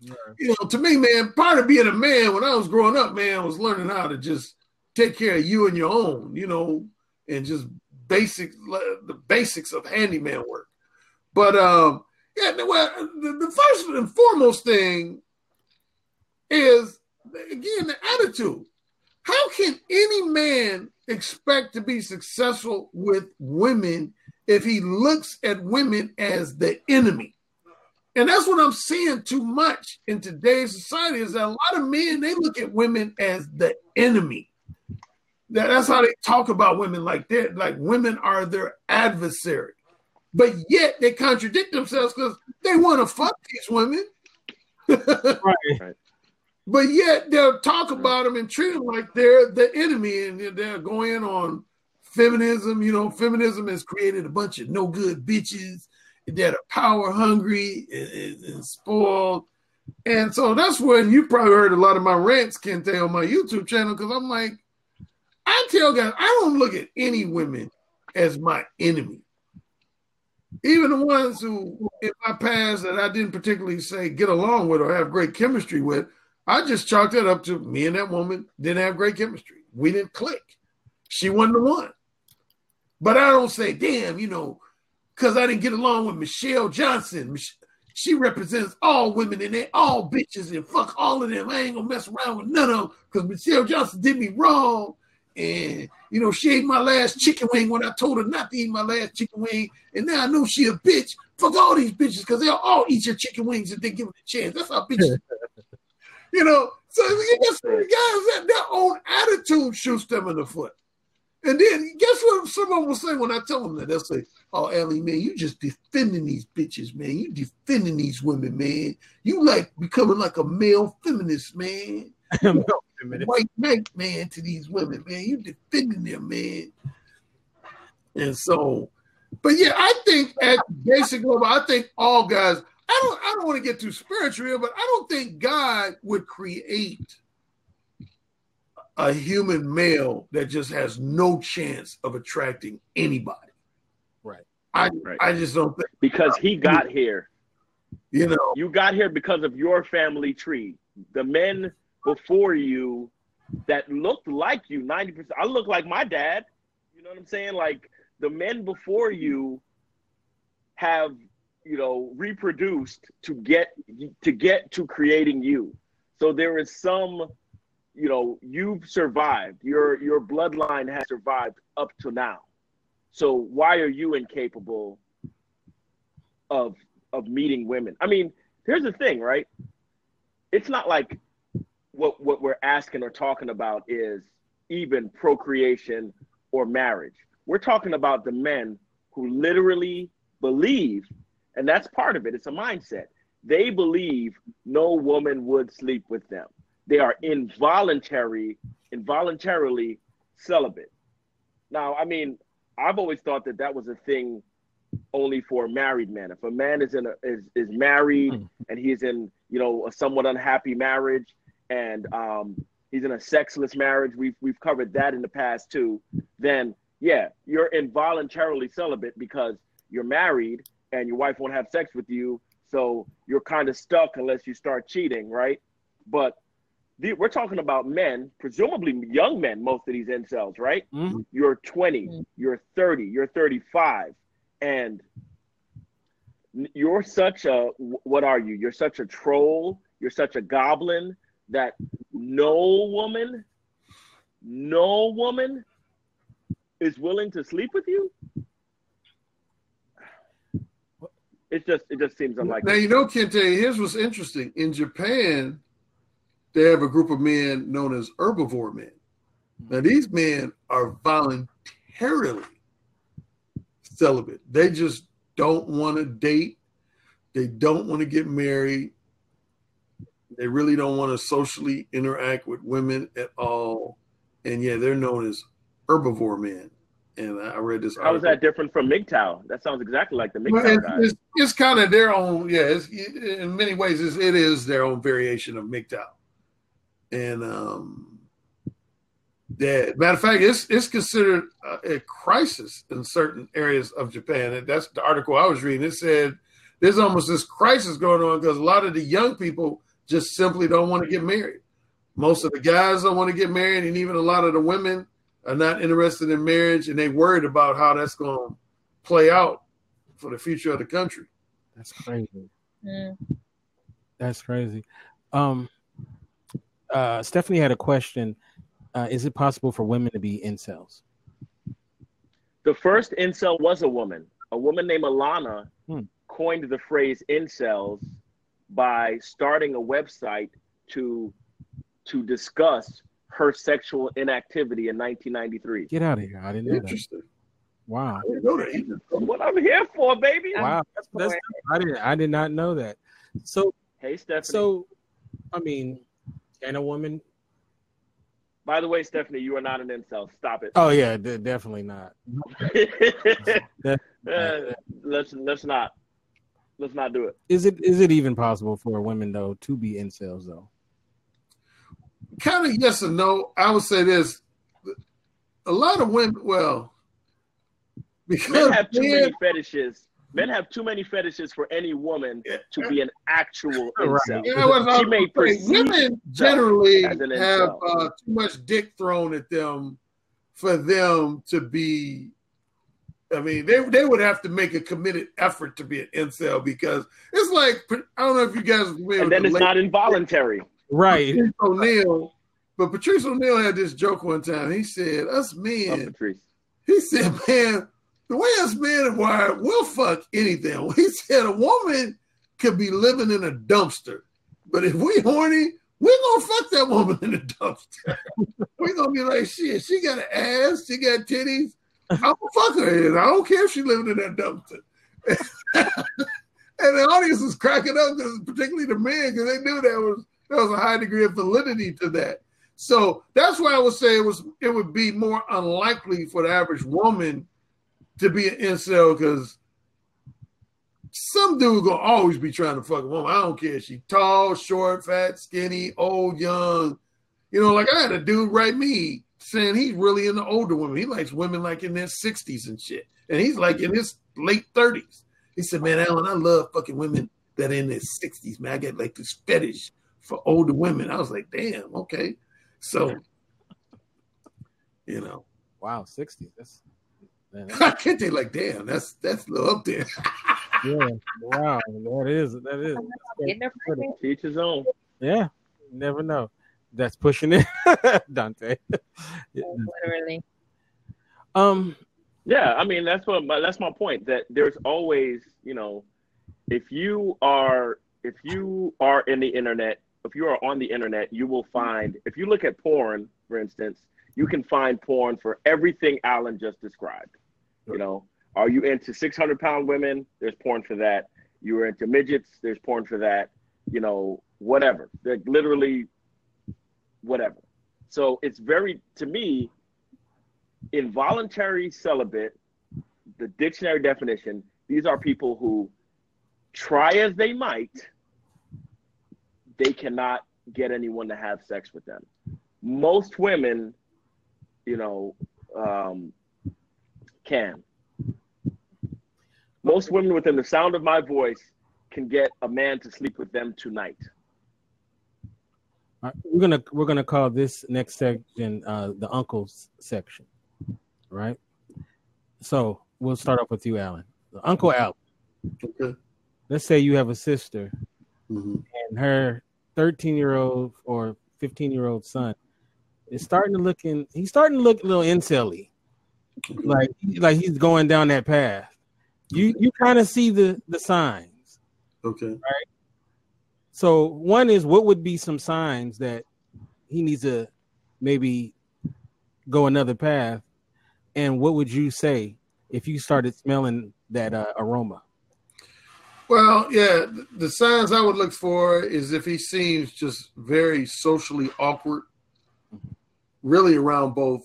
You know, to me, man, part of being a man when I was growing up, man, was learning how to just take care of you and your own, you know, and just basic the basics of handyman work. But um, yeah, well, the, the first and foremost thing is again the attitude. How can any man expect to be successful with women if he looks at women as the enemy? And that's what I'm seeing too much in today's society is that a lot of men they look at women as the enemy. That, that's how they talk about women like that, like women are their adversary. But yet they contradict themselves because they want to fuck these women. right. But yet they'll talk about them and treat them like they're the enemy, and they're going on feminism. You know, feminism has created a bunch of no good bitches that are power hungry and, and, and, spoiled. And so that's when you probably heard a lot of my rants, Kente, on my YouTube channel, because I'm like, I tell guys, I don't look at any women as my enemy. Even the ones who in my past that I didn't particularly say get along with or have great chemistry with, I just chalked that up to me and that woman didn't have great chemistry. We didn't click. She wasn't the one. But I don't say, damn, you know, because I didn't get along with Michelle Johnson. She represents all women and they all bitches and fuck all of them. I ain't gonna mess around with none of them because Michelle Johnson did me wrong. And you know, she ate my last chicken wing when I told her not to eat my last chicken wing. And now I know she a bitch. Fuck all these bitches because they'll all eat your chicken wings if they give them a chance. That's how bitches. you know, so you just guys that their own attitude shoots them in the foot. And then guess what someone will say when I tell them that? They'll say, Oh, Ellie, man, you just defending these bitches, man. You defending these women, man. You like becoming like a male feminist, man. White knight, man, to these women, man. You defending them, man. And so, but yeah, I think at basic level, I think all guys, I don't I don't want to get too spiritual, but I don't think God would create a human male that just has no chance of attracting anybody. Right. I right. I just don't think because he got here. You know, you got here because of your family tree. The men before you that looked like you, 90%. I look like my dad. You know what I'm saying? Like the men before you have you know, reproduced to get to get to creating you. So there is some, you know, you've survived. Your your bloodline has survived up to now. So why are you incapable of of meeting women? I mean, here's the thing, right? It's not like what what we're asking or talking about is even procreation or marriage. We're talking about the men who literally believe, and that's part of it, it's a mindset. They believe no woman would sleep with them. They are involuntary, involuntarily celibate. Now, I mean, I've always thought that that was a thing only for a married men. If a man is in a is, is married hmm. and he's in you know a somewhat unhappy marriage and um, he's in a sexless marriage, we've we've covered that in the past too. Then yeah, you're involuntarily celibate because you're married and your wife won't have sex with you, so you're kind of stuck unless you start cheating, right? But the, we're talking about men, presumably young men, most of these incels, right? Mm-hmm. You're 20, mm-hmm. you're 30, you're 35, and you're such a what are you? You're such a troll, you're such a goblin that no woman, no woman is willing to sleep with you, it just it just seems unlikely. Now you know, Kente, here's what's interesting. In Japan, they have a group of men known as herbivore men. Now these men are voluntarily celibate. They just don't want to date. They don't want to get married. They really don't want to socially interact with women at all. And yeah, they're known as herbivore men. And I read this. How is that different from MGTOW? That sounds exactly like the MGTOW well, it's, It's, it's, kind of their own. Yeah, it's, in many ways, it's, it is their own variation of MGTOW. And um, yeah, matter of fact, it's it's considered a, a crisis in certain areas of Japan. And that's the article I was reading. It said there's almost this crisis going on because a lot of the young people just simply don't want to get married. Most of the guys don't want to get married, and even a lot of the women are not interested in marriage and they worried about how that's going to play out for the future of the country. That's crazy. Mm. That's crazy. Um, uh, Stephanie had a question. Uh, is it possible for women to be incels? The first incel was a woman. A woman named Alana hmm. coined the phrase incels by starting a website to to discuss her sexual inactivity in 1993. Get out of here! I didn't know that. Wow, I didn't know that That's what I'm here for, baby. Wow, that's, that's, I didn't. I did not know that. So, hey, Stephanie. So, I mean, can a woman? By the way, Stephanie, you are not an incel. Stop it. Oh yeah, d- definitely not. uh, let's let's not let's not do it. Is it is it even possible for women though to be incels though? kind of yes and no. I would say this: a lot of women. Well, because men have too men, many fetishes. Men have too many fetishes for any woman to be an actual incel. Yeah, she may women generally have uh, too much dick thrown at them for them to be. I mean, they they would have to make a committed effort to be an incel because it's like I don't know if you guys. And then it's not involuntary. Right. Patrice O'Neal, but Patrice O'Neal had this joke one time. He said, "Us men." Oh, he said, "Man, the way us men are wired, we'll fuck anything." He said, "A woman could be living in a dumpster, but if we horny, we're gonna fuck that woman in the dumpster. we're gonna be like, shit, she got an ass, she got titties. I'm gonna fuck her, and I don't care if she living in that dumpster." and the audience was cracking up, particularly the men, because they knew that was there was a high degree of validity to that. So that's why I would say it was it would be more unlikely for the average woman to be an incel because some dude gonna always be trying to fuck a woman. I don't care if she tall, short, fat, skinny, old, young. You know, like I had a dude write me saying he's really into older women. He likes women like in their 60s and shit. And he's like in his late 30s. He said, Man, Alan, I love fucking women that are in their 60s, man. I get like this fetish for older women. I was like, damn, okay. So, you know. Wow, 60. That's I can't think like, damn, that's that's a little up there. yeah. Wow. That is that is. Getting her pregnant. Teach his own. Yeah. Never know. That's pushing it, Dante. Literally. Um. Yeah, I mean that's what my, that's my point. That there's always, you know, if you are if you are in the internet, if you are on the internet, you will find. If you look at porn, for instance, you can find porn for everything Alan just described. You know, are you into 600 pound women? There's porn for that. You are into midgets. There's porn for that. You know, whatever. They're literally whatever. So it's very, to me, involuntary celibate, the dictionary definition, these are people who try as they might, they cannot get anyone to have sex with them. Most women, you know, um, can. Most women within the sound of my voice can get a man to sleep with them tonight. Right, we're gonna we're gonna call this next section uh, the uncles section, right? So we'll start off with you, Alan. Uncle Alan. Okay. Let's say you have a sister Mhm. and her 13 year old or 15 year old son is starting to look in. He's starting to look a little incelly, like like he's going down that path. You you kind of see the the signs. Okay. So one is what would be some signs that he needs to maybe go another path, and what would you say if you started smelling that uh, aroma? Well, yeah, the signs I would look for is if he seems just very socially awkward, really around both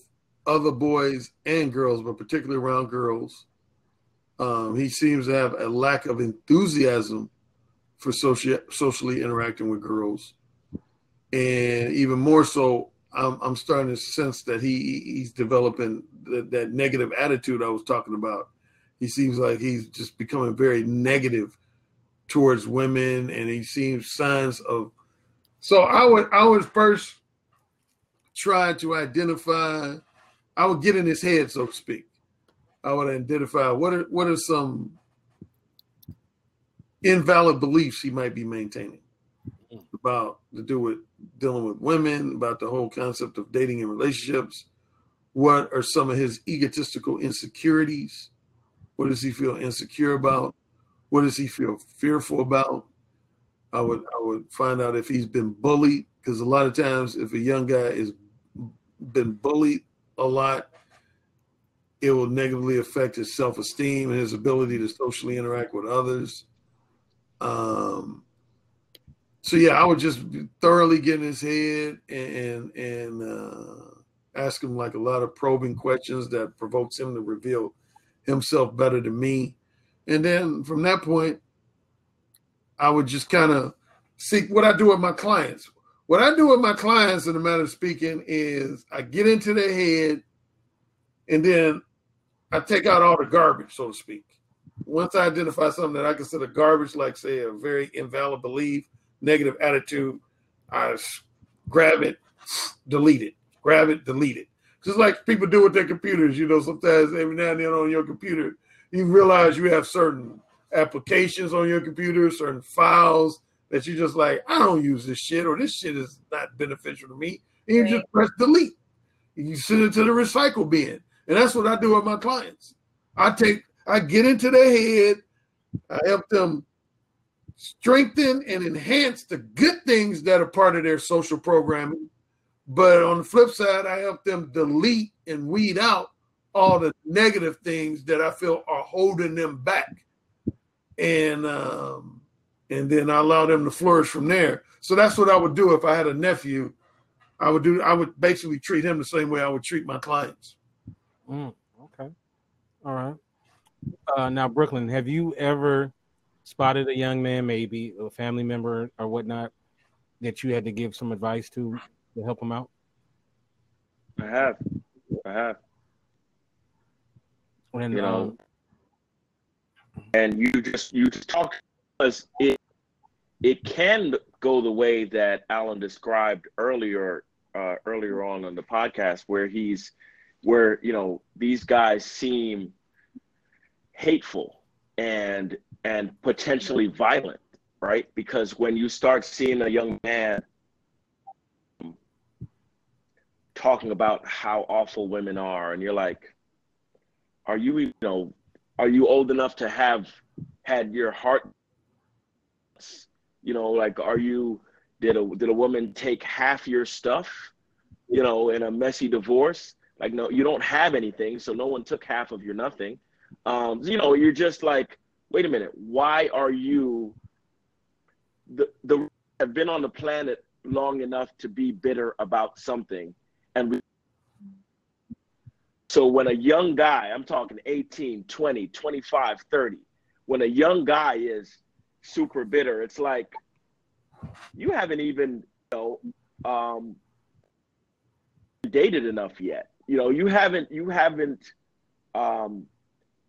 other boys and girls, but particularly around girls. Um, he seems to have a lack of enthusiasm for social, socially interacting with girls. And even more so, I'm, I'm starting to sense that he he's developing that, that negative attitude I was talking about. He seems like he's just becoming very negative towards women and he seems signs of so i would i would first try to identify i would get in his head so to speak i would identify what are what are some invalid beliefs he might be maintaining mm-hmm. about to do with dealing with women about the whole concept of dating and relationships what are some of his egotistical insecurities what does he feel insecure about what does he feel fearful about? I would I would find out if he's been bullied because a lot of times if a young guy is been bullied a lot, it will negatively affect his self esteem and his ability to socially interact with others. Um, so yeah, I would just thoroughly get in his head and and uh, ask him like a lot of probing questions that provokes him to reveal himself better to me and then from that point, I would just kind of seek what I do with my clients. What I do with my clients, in a matter of speaking, is I get into their head and then I take out all the garbage, so to speak. Once I identify something that I consider garbage, like, say, a very invalid belief, negative attitude, I grab it, delete it, grab it, delete it. Just like people do with their computers, you know, sometimes every now and then on your computer, you realize you have certain applications on your computer, certain files that you just like, I don't use this shit, or this shit is not beneficial to me. And you just press delete. And you send it to the recycle bin. And that's what I do with my clients. I take, I get into their head, I help them strengthen and enhance the good things that are part of their social programming. But on the flip side, I help them delete and weed out all the negative things that I feel are holding them back. And um, and then I allow them to flourish from there. So that's what I would do if I had a nephew. I would do I would basically treat him the same way I would treat my clients. Mm, okay. All right. Uh, now, Brooklyn, have you ever spotted a young man, maybe a family member or whatnot, that you had to give some advice to to help him out? I have, I have. And you know um, and you just you just talk because it it can go the way that alan described earlier uh, earlier on in the podcast where he's where you know these guys seem hateful and and potentially violent, right? Because when you start seeing a young man talking about how awful women are, and you're like, are you you know, are you old enough to have had your heart you know, like are you did a did a woman take half your stuff, you know, in a messy divorce? Like no, you don't have anything, so no one took half of your nothing. Um, you know, you're just like, wait a minute, why are you the the have been on the planet long enough to be bitter about something and we so when a young guy, I'm talking 18, 20, 25, 30, when a young guy is super bitter, it's like you haven't even you know um, dated enough yet. You know, you haven't you haven't um,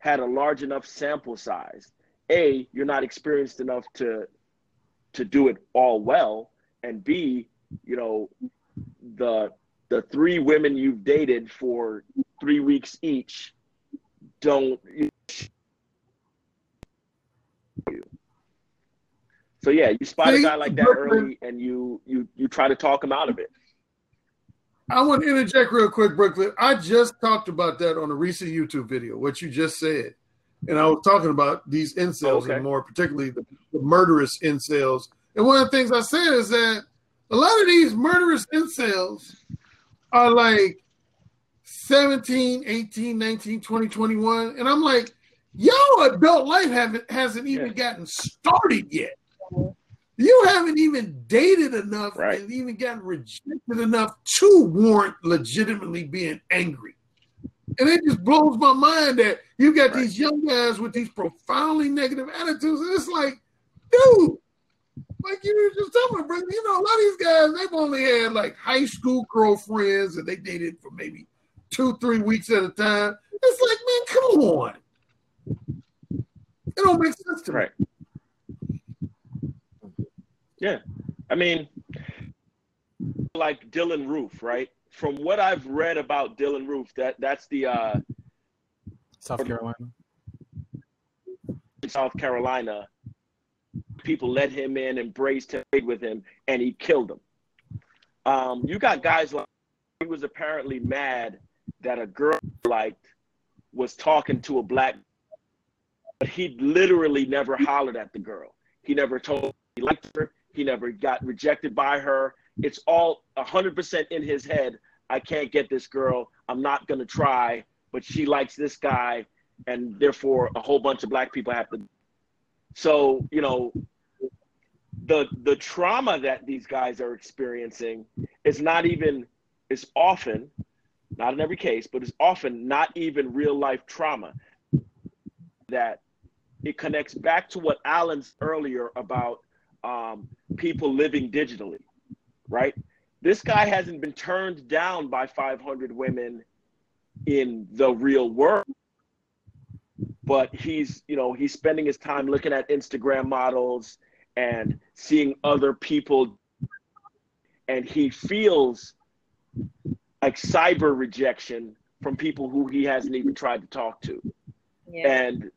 had a large enough sample size. A, you're not experienced enough to to do it all well, and B, you know, the the three women you've dated for three weeks each don't so yeah you spot a guy like that early and you you you try to talk him out of it i want to interject real quick brooklyn i just talked about that on a recent youtube video what you just said and i was talking about these incels okay. and more particularly the, the murderous incels and one of the things i said is that a lot of these murderous incels are like 17, 18, 19, 20, 21. And I'm like, yo, adult life haven't hasn't even yeah. gotten started yet. Mm-hmm. You haven't even dated enough right. and even gotten rejected enough to warrant legitimately being angry. And it just blows my mind that you got right. these young guys with these profoundly negative attitudes. And it's like, dude, like you were just talking about, you know, a lot of these guys, they've only had like high school girlfriends and they dated for maybe two, three weeks at a time. It's like, man, come on. It don't make sense to right. me. Yeah. I mean, like Dylann Roof, right? From what I've read about Dylann Roof, that that's the uh South Carolina. South Carolina people let him in, embraced him, with him, and he killed them. Um, you got guys like he was apparently mad that a girl liked was talking to a black, but he literally never hollered at the girl. He never told he liked her. He never got rejected by her. It's all 100% in his head. I can't get this girl. I'm not going to try, but she likes this guy. And therefore, a whole bunch of black people have to. So, you know, the the trauma that these guys are experiencing is not even is often not in every case but is often not even real life trauma that it connects back to what alan's earlier about um, people living digitally right this guy hasn't been turned down by 500 women in the real world but he's you know he's spending his time looking at instagram models and seeing other people and he feels like cyber rejection from people who he hasn't even tried to talk to. Yeah. And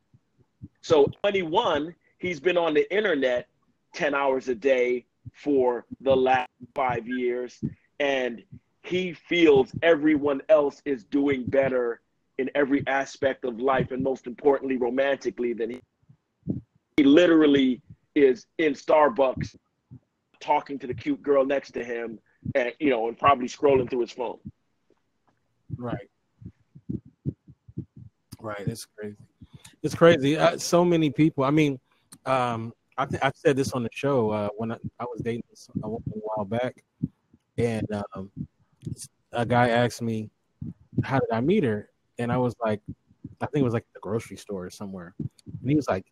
so 21, he's been on the internet 10 hours a day for the last five years. And he feels everyone else is doing better in every aspect of life and most importantly romantically than he he literally is in Starbucks talking to the cute girl next to him and you know and probably scrolling through his phone. Right. Right. It's crazy. It's crazy. Uh, so many people. I mean, um, I th- I said this on the show uh, when I, I was dating a woman a while back, and um, a guy asked me, "How did I meet her?" And I was like, I think it was like the grocery store or somewhere, and he was like,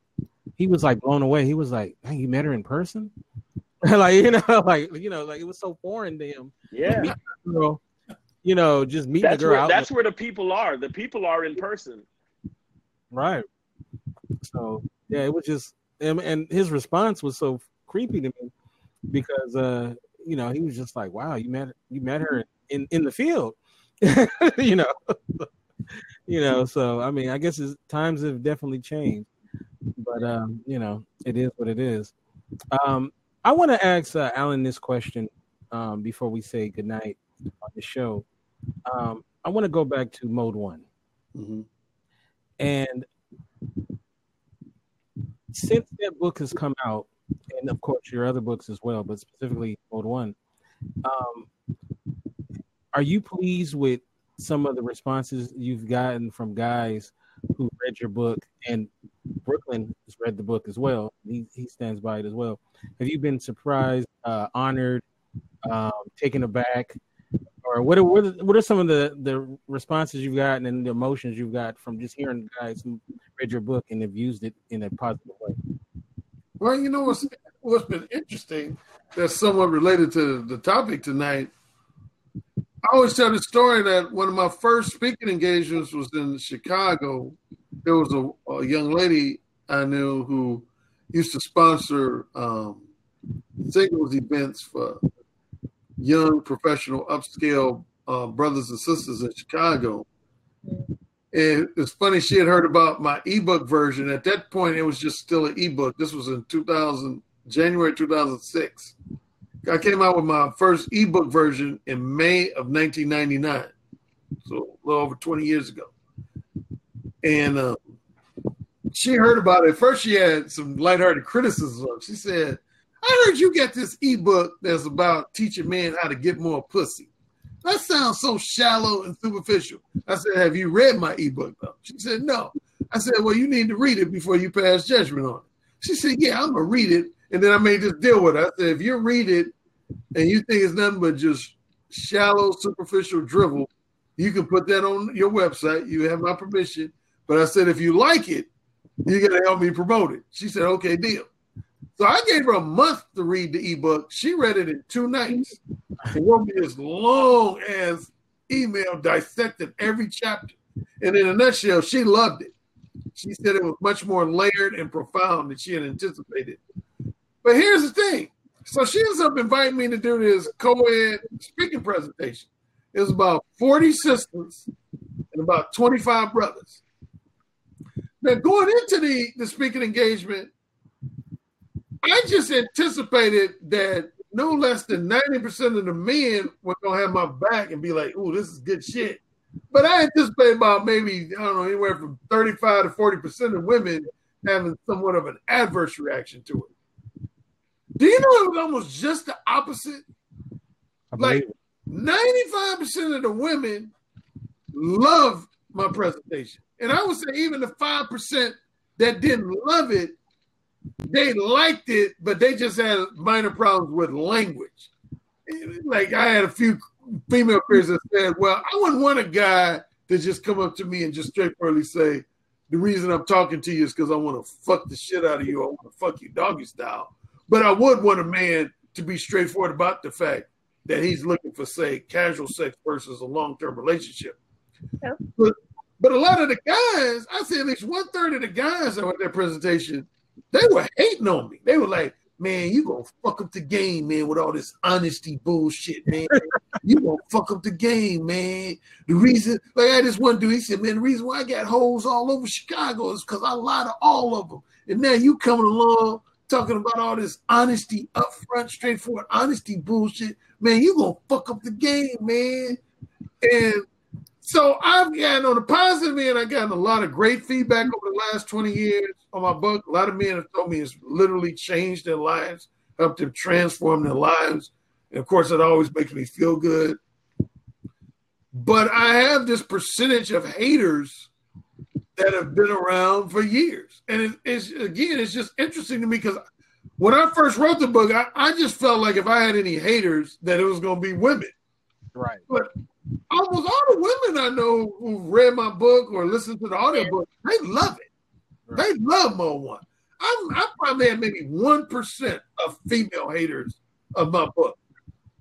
he was like blown away. He was like, "Man, you met her in person?" like you know, like you know, like it was so foreign to him. Yeah, girl, you know, just meet that's the girl. Where, that's where the people are. The people are in person. Right. So yeah, it was just, and, and his response was so creepy to me because uh, you know, he was just like, "Wow, you met you met her in in the field," you know. you know, so I mean, I guess times have definitely changed. but um, you know, it is what it is. Um, I want to ask uh, Alan this question um, before we say goodnight on the show. Um, I want to go back to mode one. Mm-hmm. And since that book has come out, and of course your other books as well, but specifically Mode One, um, are you pleased with some of the responses you've gotten from guys who read your book? And Brooklyn has read the book as well. He he stands by it as well. Have you been surprised, uh, honored, um, taken aback? Or what are, what are what are some of the the responses you've gotten and the emotions you've got from just hearing guys who read your book and have used it in a positive way? Well, you know what's what's been interesting that's somewhat related to the topic tonight. I always tell the story that one of my first speaking engagements was in Chicago. There was a, a young lady I knew who used to sponsor um, singles events for young professional upscale uh, brothers and sisters in Chicago. And it's funny, she had heard about my ebook version. At that point, it was just still an ebook. This was in 2000, January 2006. I came out with my first ebook version in May of 1999, so a little over 20 years ago. And uh, she heard about it. First, she had some lighthearted criticism. She said, I heard you get this ebook that's about teaching men how to get more pussy. That sounds so shallow and superficial. I said, Have you read my ebook though? She said, No. I said, Well, you need to read it before you pass judgment on it. She said, Yeah, I'm gonna read it. And then I made this deal with her. I said, if you read it and you think it's nothing but just shallow, superficial drivel, you can put that on your website. You have my permission. But I said, if you like it, you gotta help me promote it. She said, okay, deal. So I gave her a month to read the ebook. She read it in two nights. It wrote me as long as email dissected every chapter. And in a nutshell, she loved it. She said it was much more layered and profound than she had anticipated. But here's the thing. So she ends up inviting me to do this co-ed speaking presentation. It was about 40 sisters and about 25 brothers. Now going into the, the speaking engagement, I just anticipated that no less than 90% of the men were gonna have my back and be like, "Ooh, this is good shit." But I anticipate about maybe, I don't know, anywhere from 35 to 40% of women having somewhat of an adverse reaction to it. Do you know it was almost just the opposite? Like 95% of the women loved my presentation. And I would say even the 5% that didn't love it they liked it, but they just had minor problems with language. Like I had a few female peers that said, "Well, I wouldn't want a guy to just come up to me and just straightforwardly say, the reason I'm talking to you is because I want to fuck the shit out of you. I want to fuck you doggy style. But I would want a man to be straightforward about the fact that he's looking for, say, casual sex versus a long term relationship. Yeah. But but a lot of the guys, I say at least one third of the guys at that presentation they were hating on me. They were like, man, you gonna fuck up the game, man, with all this honesty bullshit, man. you gonna fuck up the game, man. The reason, like I this one dude, he said, man, the reason why I got holes all over Chicago is because I lied to all of them. And now you coming along talking about all this honesty, upfront, straightforward honesty bullshit, man, you gonna fuck up the game, man. And so I've gotten on the positive end, I've gotten a lot of great feedback over the last 20 years on my book. A lot of men have told me it's literally changed their lives, helped them transform their lives. And of course, it always makes me feel good. But I have this percentage of haters that have been around for years. And it, it's again, it's just interesting to me because when I first wrote the book, I, I just felt like if I had any haters, that it was going to be women. Right. But almost all the women I know who read my book or listened to the audiobook, they love it. Right. They love Mode One. I'm, I probably had maybe one percent of female haters of my book,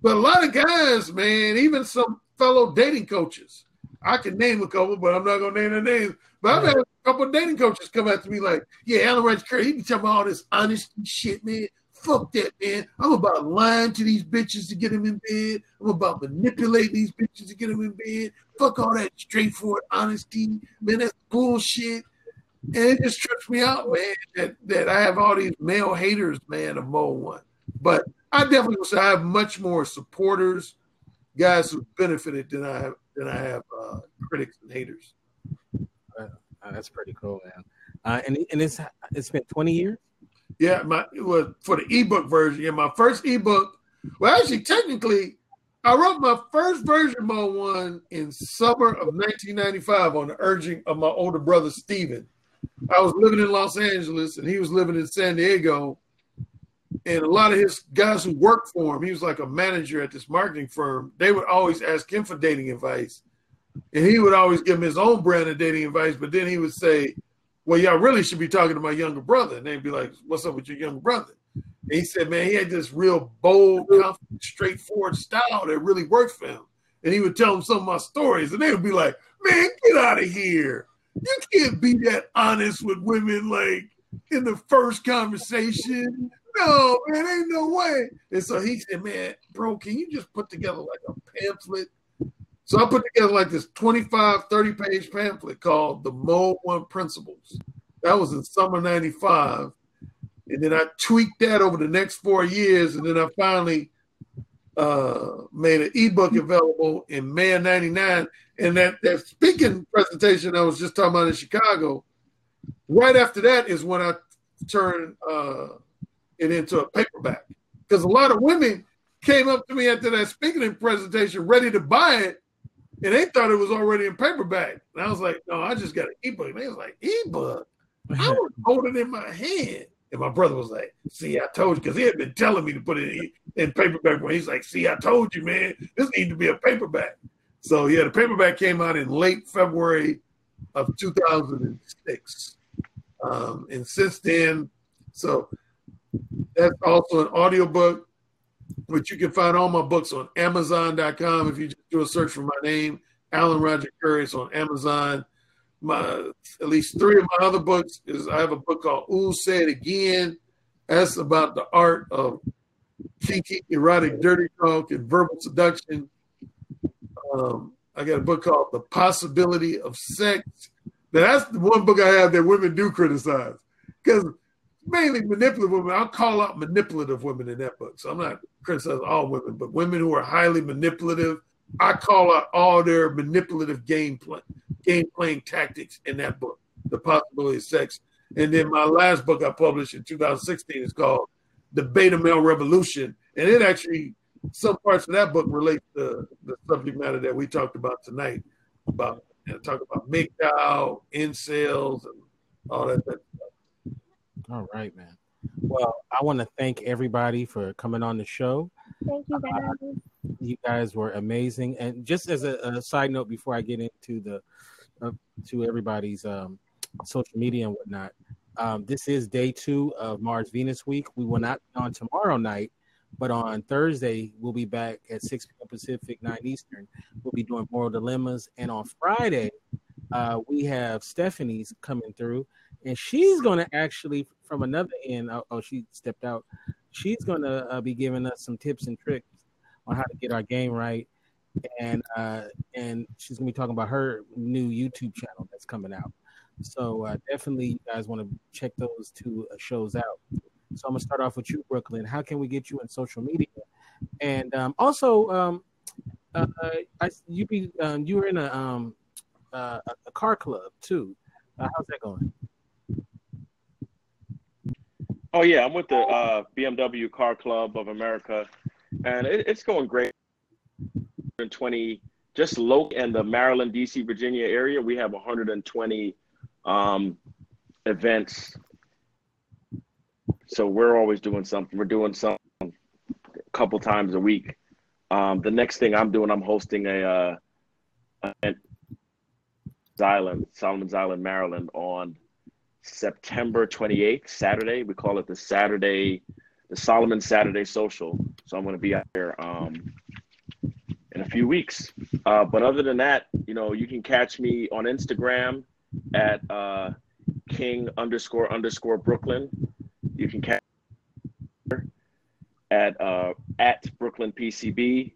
but a lot of guys, man, even some fellow dating coaches. I can name a couple, but I'm not gonna name their names. But I've had a couple of dating coaches come out to me like, "Yeah, Alan Rance Currie, he be talking about all this honesty shit, man. Fuck that, man. I'm about lying to these bitches to get them in bed. I'm about manipulating these bitches to get them in bed. Fuck all that straightforward honesty, man. That's bullshit. And it just trips me out, man, that, that I have all these male haters, man, of Mode One. But I definitely would say I have much more supporters, guys who benefited than I have than I have uh, critics and haters. Uh, that's pretty cool, man. Uh, and and it's it's been twenty years. Yeah, my it was for the ebook version. Yeah, my first ebook. Well, actually, technically, I wrote my first version of Mode One in summer of 1995 on the urging of my older brother Steven. I was living in Los Angeles and he was living in San Diego. And a lot of his guys who worked for him, he was like a manager at this marketing firm. They would always ask him for dating advice. And he would always give him his own brand of dating advice. But then he would say, Well, y'all really should be talking to my younger brother. And they'd be like, What's up with your younger brother? And he said, man, he had this real bold, confident, straightforward style that really worked for him. And he would tell them some of my stories, and they would be like, man, get out of here. You can't be that honest with women like in the first conversation. No, man, ain't no way. And so he said, man, bro, can you just put together like a pamphlet? So I put together like this 25, 30 page pamphlet called The Mode One Principles. That was in summer 95 and then I tweaked that over the next four years, and then I finally uh, made an ebook available in May of '99. And that that speaking presentation I was just talking about in Chicago, right after that is when I turned uh, it into a paperback because a lot of women came up to me after that speaking presentation ready to buy it, and they thought it was already in paperback. And I was like, "No, I just got an ebook." And they was like, "Ebook." I was holding it in my hand. And my brother was like, "See, I told you," because he had been telling me to put it in, in paperback. When he's like, "See, I told you, man, this needs to be a paperback." So yeah, the paperback came out in late February of 2006, um, and since then, so that's also an audiobook, which you can find all my books on Amazon.com. If you just do a search for my name, Alan Roger Currie, it's on Amazon my at least three of my other books is I have a book called Ooh Say It Again. That's about the art of kinky, erotic, dirty talk and verbal seduction. Um, I got a book called The Possibility of Sex. Now, that's the one book I have that women do criticize because mainly manipulative women. I'll call out manipulative women in that book. So I'm not criticizing all women, but women who are highly manipulative. I call out all their manipulative game plan, game playing tactics in that book, The Possibility of Sex. And then my last book I published in 2016 is called The Beta Male Revolution. And it actually, some parts of that book relate to the subject matter that we talked about tonight about know, talk about MGTOW, incels, and all that, that stuff. All right, man. Well, I want to thank everybody for coming on the show. Thank you, guys. Uh, you guys were amazing. And just as a, a side note, before I get into the uh, to everybody's um, social media and whatnot, um, this is day two of Mars Venus week. We will not be on tomorrow night, but on Thursday we'll be back at six p.m. Pacific, nine Eastern. We'll be doing moral dilemmas, and on Friday uh, we have Stephanie's coming through, and she's going to actually from another end. Oh, oh, she stepped out. She's going to uh, be giving us some tips and tricks on how to get our game right, and uh, and she's gonna be talking about her new YouTube channel that's coming out. So uh, definitely, you guys want to check those two uh, shows out. So I'm gonna start off with you, Brooklyn. How can we get you in social media? And um, also, um, uh, I, you be um, you were in a um, uh, a car club too. Uh, how's that going? Oh yeah, I'm with the uh, BMW Car Club of America and it, it's going great. In 20, just local in the Maryland, DC, Virginia area, we have 120 um, events. So we're always doing something. We're doing something a couple times a week. Um, the next thing I'm doing, I'm hosting a uh, Island, Solomon's Island, Maryland, on September 28th, Saturday. We call it the Saturday the Solomon Saturday Social. So I'm going to be out there um, in a few weeks. Uh, but other than that, you know, you can catch me on Instagram at uh, King underscore underscore Brooklyn. You can catch at uh, at Brooklyn PCB,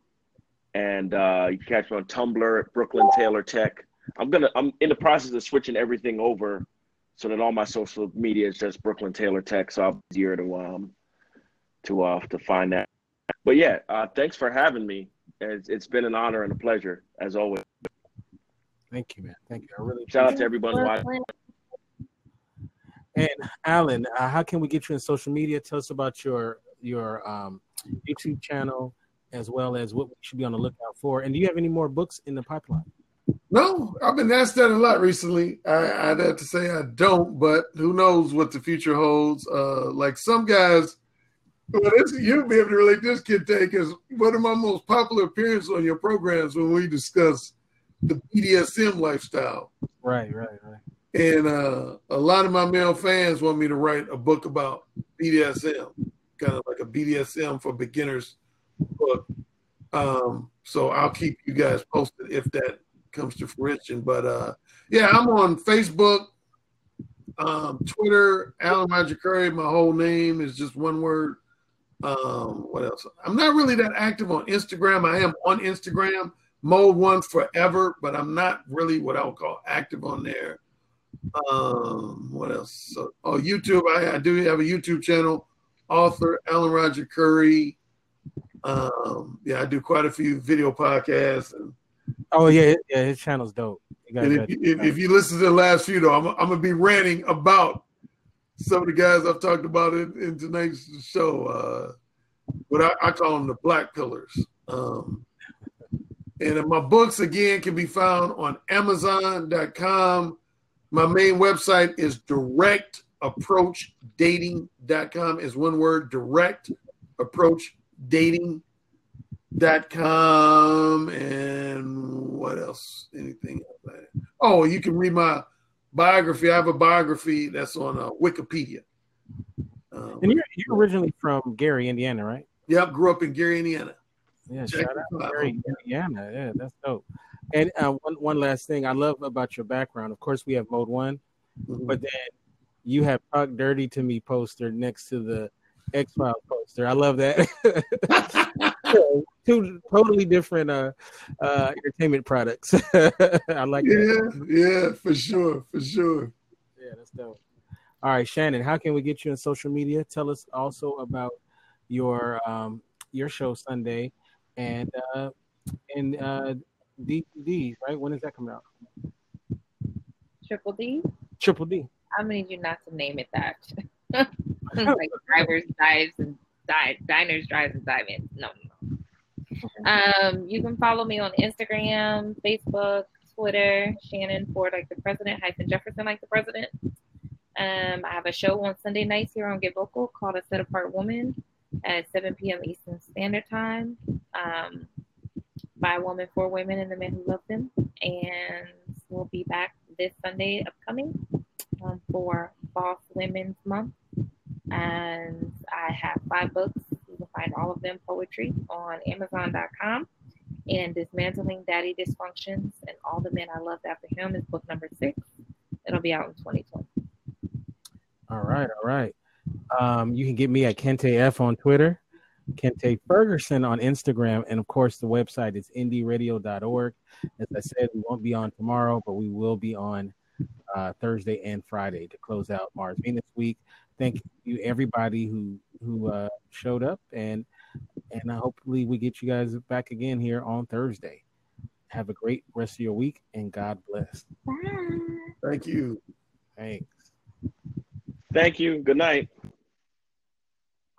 and uh, you can catch me on Tumblr at Brooklyn Taylor Tech. I'm gonna I'm in the process of switching everything over so that all my social media is just Brooklyn Taylor Tech. So I'll be easier to um to uh to find that. But yeah, uh, thanks for having me. It's, it's been an honor and a pleasure as always. Thank you, man. Thank you. I really shout out to everyone watching. And Alan, uh, how can we get you in social media? Tell us about your your um, YouTube channel as well as what we should be on the lookout for. And do you have any more books in the pipeline? No, I've been asked that a lot recently. I, would have to say I don't, but who knows what the future holds. Uh, like some guys, well, this, you'll be able to relate this kid take is one of my most popular appearances on your programs when we discuss the BDSM lifestyle. Right, right, right. And uh, a lot of my male fans want me to write a book about BDSM, kind of like a BDSM for beginners book. Um, so I'll keep you guys posted if that comes to fruition. But uh, yeah, I'm on Facebook, um, Twitter, Alan Roger Currie. My whole name is just one word. Um, what else? I'm not really that active on Instagram. I am on Instagram, mode one forever, but I'm not really what I would call active on there. Um, what else? So, oh, YouTube. I, I do have a YouTube channel, author Alan Roger Currie. Um, yeah, I do quite a few video podcasts. And, oh yeah, yeah, his channel's dope. And if, if, if, you listen to the last few, though, I'm, I'm gonna be ranting about some of the guys I've talked about in, in tonight's show. Uh, what I, I, call them the black pillers. Um, and my books again can be found on Amazon.com. My main website is directapproachdating.com is one word, direct approach com and what else? Anything else? Oh, you can read my biography. I have a biography that's on uh, Wikipedia. Um, and you're, you're originally from Gary, Indiana, right? Yep, grew up in Gary, Indiana. Yeah, Check shout out Gary, Indiana. Yeah, that's dope. And uh, one one last thing I love about your background. Of course, we have Mode One, mm-hmm. but then you have Talk Dirty to Me poster next to the X Files poster. I love that. Two totally different uh, uh, entertainment products. I like yeah, that. Yeah, for sure, for sure. Yeah, that's dope. All right, Shannon, how can we get you on social media? Tell us also about your um, your show Sunday and uh, and uh, DVD, right? When is that coming out? Triple D. Triple D. I'm gonna need you not to name it that. like drivers, dives, and di- diners, drives, and dive-ins. No, no. Um, you can follow me on Instagram, Facebook, Twitter, Shannon Ford like the president, hyphen Jefferson like the president. Um, I have a show on Sunday nights here on Get Vocal called A Set Apart Woman at 7 p.m. Eastern Standard Time um, by a woman for women and the men who love them. And we'll be back this Sunday upcoming um, for Boss Women's Month. And I have five books. You can find all of them poetry on Amazon.com. And Dismantling Daddy Dysfunctions and All the Men I Loved After Him is book number six. It'll be out in 2020. All right, all right. Um, you can get me at Kente F on Twitter, Kente Ferguson on Instagram, and of course the website is indieradio.org. As I said, we won't be on tomorrow, but we will be on uh, Thursday and Friday to close out Mars Venus week. Thank you everybody who who uh, showed up, and and hopefully we get you guys back again here on Thursday. Have a great rest of your week, and God bless. Bye. Thank you. Thanks. Thank you. Good night.